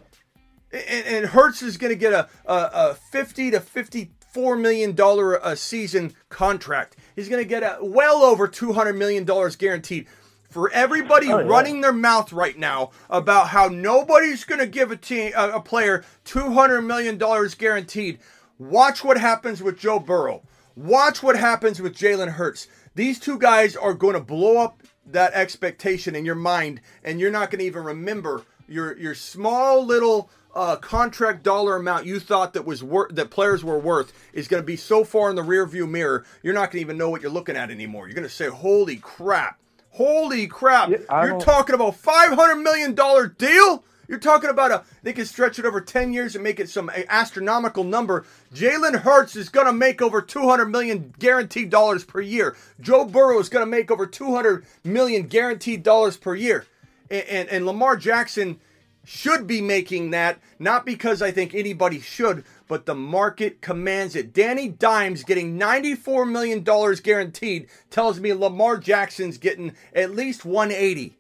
And, and Hurts is going to get a, a, a 50 to 54 million dollar a season contract. He's going to get a well over 200 million dollars guaranteed. For everybody Oh, yeah. running their mouth right now about how nobody's going to give a team a, a player 200 million dollars guaranteed, watch what happens with Joe Burrow. Watch what happens with Jalen Hurts. These two guys are going to blow up that expectation in your mind, and you're not going to even remember your your small little uh, contract dollar amount you thought that was worth that players were worth is going to be so far in the rear view mirror you're not going to even know what you're looking at anymore. You're going to say, "Holy crap! Holy crap! Yeah, You're talking about five hundred million dollar deal. You're talking about a they can stretch it over ten years and make it some astronomical number. Jalen Hurts is gonna make over two hundred million guaranteed dollars per year. Joe Burrow is gonna make over two hundred million guaranteed dollars per year, and, and and Lamar Jackson should be making that, not because I think anybody should, but the market commands it. Danny Dimes getting $94 million guaranteed tells me Lamar Jackson's getting at least 180.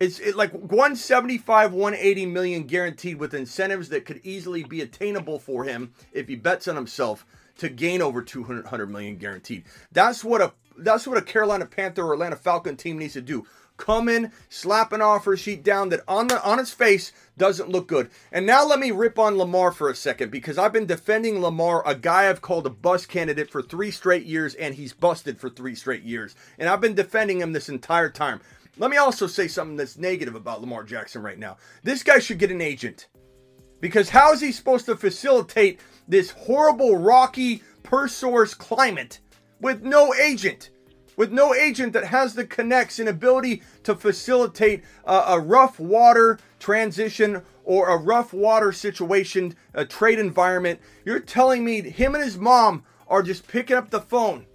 It's it, like 175, 180 million guaranteed with incentives that could easily be attainable for him if he bets on himself to gain over 200 100 million guaranteed. That's what a that's what a Carolina Panther or Atlanta Falcon team needs to do. Come in, slap an offer sheet down that on the on its face doesn't look good. And now let me rip on Lamar for a second because I've been defending Lamar, a guy I've called a bust candidate for three straight years, and he's busted for three straight years. And I've been defending him this entire time. Let me also say something that's negative about Lamar Jackson right now. This guy should get an agent. Because how is he supposed to facilitate this horrible, rocky, per source climate with no agent? With no agent that has the connects and ability to facilitate a, a rough water transition or a rough water situation, a trade environment. You're telling me him and his mom are just picking up the phone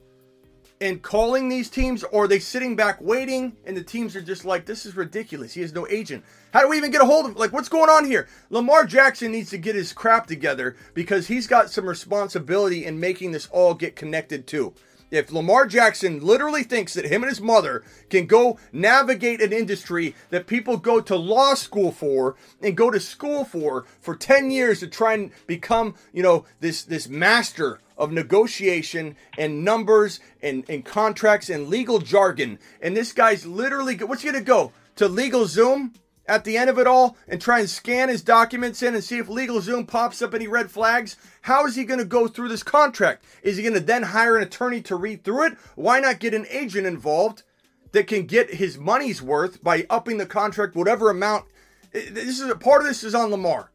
and calling these teams, or are they sitting back waiting and the teams are just like, this is ridiculous. He has no agent. How do we even get a hold of like what's going on here? Lamar Jackson needs to get his crap together because he's got some responsibility in making this all get connected too. If Lamar Jackson literally thinks that him and his mother can go navigate an industry that people go to law school for and go to school for for 10 years to try and become, you know, this this master of negotiation and numbers and, and contracts and legal jargon. And this guy's literally, what's he to go to Legal Zoom at the end of it all and try and scan his documents in and see if Legal Zoom pops up any red flags? How is he going to go through this contract? Is he going to then hire an attorney to read through it? Why not get an agent involved that can get his money's worth by upping the contract, whatever amount? This is part of this is on Lamar.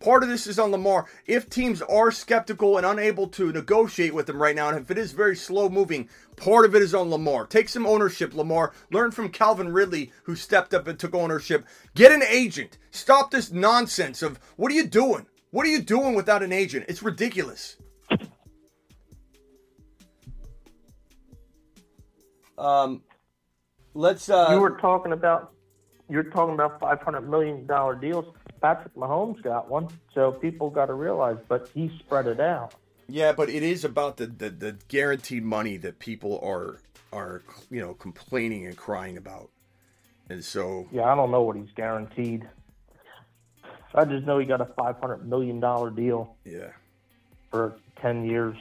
Part of this is on Lamar. If teams are skeptical and unable to negotiate with him right now, and if it is very slow moving, part of it is on Lamar. Take some ownership, Lamar. Learn from Calvin Ridley, who stepped up and took ownership. Get an agent. Stop this nonsense of what are you doing? What are you doing without an agent? It's ridiculous. Um, let's. Uh, you were talking about you're talking about five hundred million dollar deals. Patrick Mahomes got one, so people got to realize, but he spread it out. Yeah, but it is about the, the, the guaranteed money that people are are you know complaining and crying about, and so Yeah, I don't know what he's guaranteed. I just know he got a five hundred million dollar deal yeah, for ten years.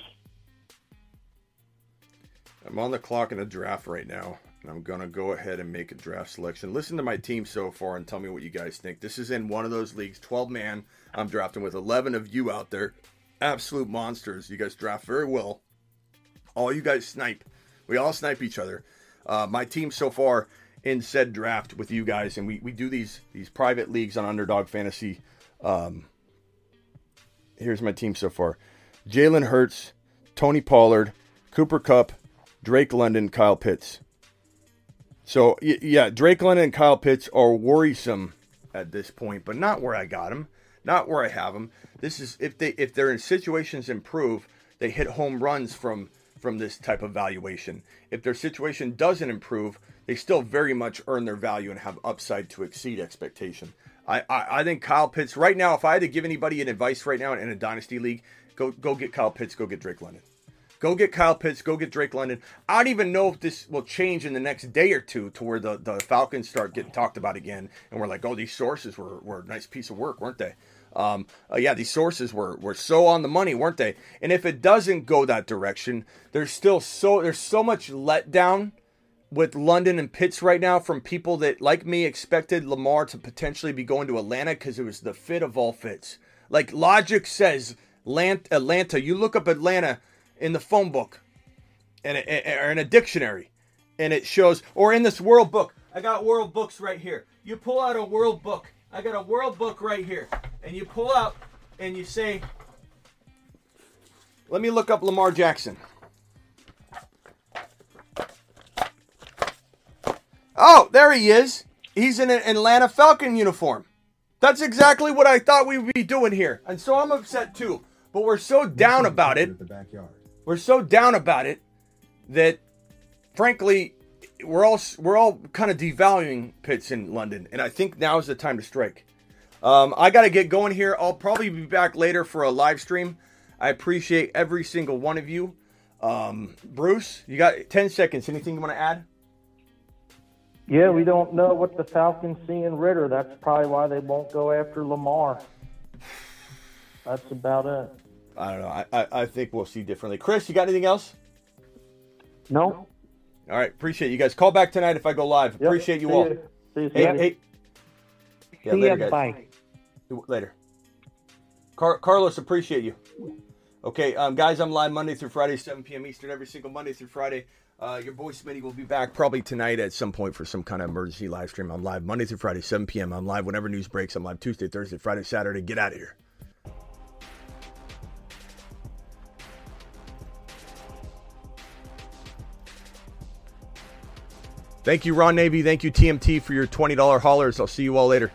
I'm on the clock in the draft right now, and I'm gonna go ahead and make a draft selection. Listen to my team so far and tell me what you guys think. This is in one of those leagues, 12 man. I'm drafting with 11 of you out there, absolute monsters. You guys draft very well. All you guys snipe. We all snipe each other. Uh, my team so far in said draft with you guys, and we, we do these these private leagues on Underdog Fantasy. Um, here's my team so far: Jalen Hurts, Tony Pollard, Cooper Kupp, Drake London, Kyle Pitts. So yeah, Drake London and Kyle Pitts are worrisome at this point, but not where I got them, not where I have them. This is if they if their situations improve, they hit home runs from from this type of valuation. If their situation doesn't improve, they still very much earn their value and have upside to exceed expectation. I, I, I think Kyle Pitts right now. If I had to give anybody an advice right now in a dynasty league, go go get Kyle Pitts, go get Drake London. Go get Kyle Pitts. Go get Drake London. I don't even know if this will change in the next day or two to where the, the Falcons start getting talked about again. And we're like, oh, these sources were, were a nice piece of work, weren't they? Um, uh, yeah, these sources were, were so on the money, weren't they? And if it doesn't go that direction, there's still so there's so much letdown with London and Pitts right now from people that, like me, expected Lamar to potentially be going to Atlanta because it was the fit of all fits. Like logic says, Lant- Atlanta. You look up Atlanta in the phone book, and or in a dictionary, and it shows, or in this world book. I got world books right here. You pull out a world book. I got a world book right here, and you pull up and you say, "Let me look up Lamar Jackson." Oh, there he is. He's in an Atlanta Falcon uniform. That's exactly what I thought we would be doing here. And so I'm upset too. But we're so down about it. We're so down about it that frankly we're all we're all kind of devaluing Pitts in London, and I think now is the time to strike. Um, I got to get going here. I'll probably be back later for a live stream. I appreciate every single one of you. Um, Bruce, you got 10 seconds. Anything you want to add? Yeah, we don't know what the Falcons see in Ridder. That's probably why they won't go after Lamar. That's about it. I don't know. I, I, I think we'll see differently. Chris, you got anything else? No. All right. Appreciate you guys. Call back tonight if I go live. Yep, Appreciate you see all. ya. See you, Hey, hey. Yeah, See later, ya. guys. Bye. Later. Car- Carlos, appreciate you. Okay, um, guys, I'm live Monday through Friday, 7 p.m. Eastern, every single Monday through Friday. Uh, your boy Smitty will be back probably tonight at some point for some kind of emergency live stream. I'm live Monday through Friday, 7 p.m. I'm live whenever news breaks. I'm live Tuesday, Thursday, Friday, Saturday. Get out of here. Thank you, Ron Navy. Thank you, TMT, for your $20 haulers. I'll see you all later.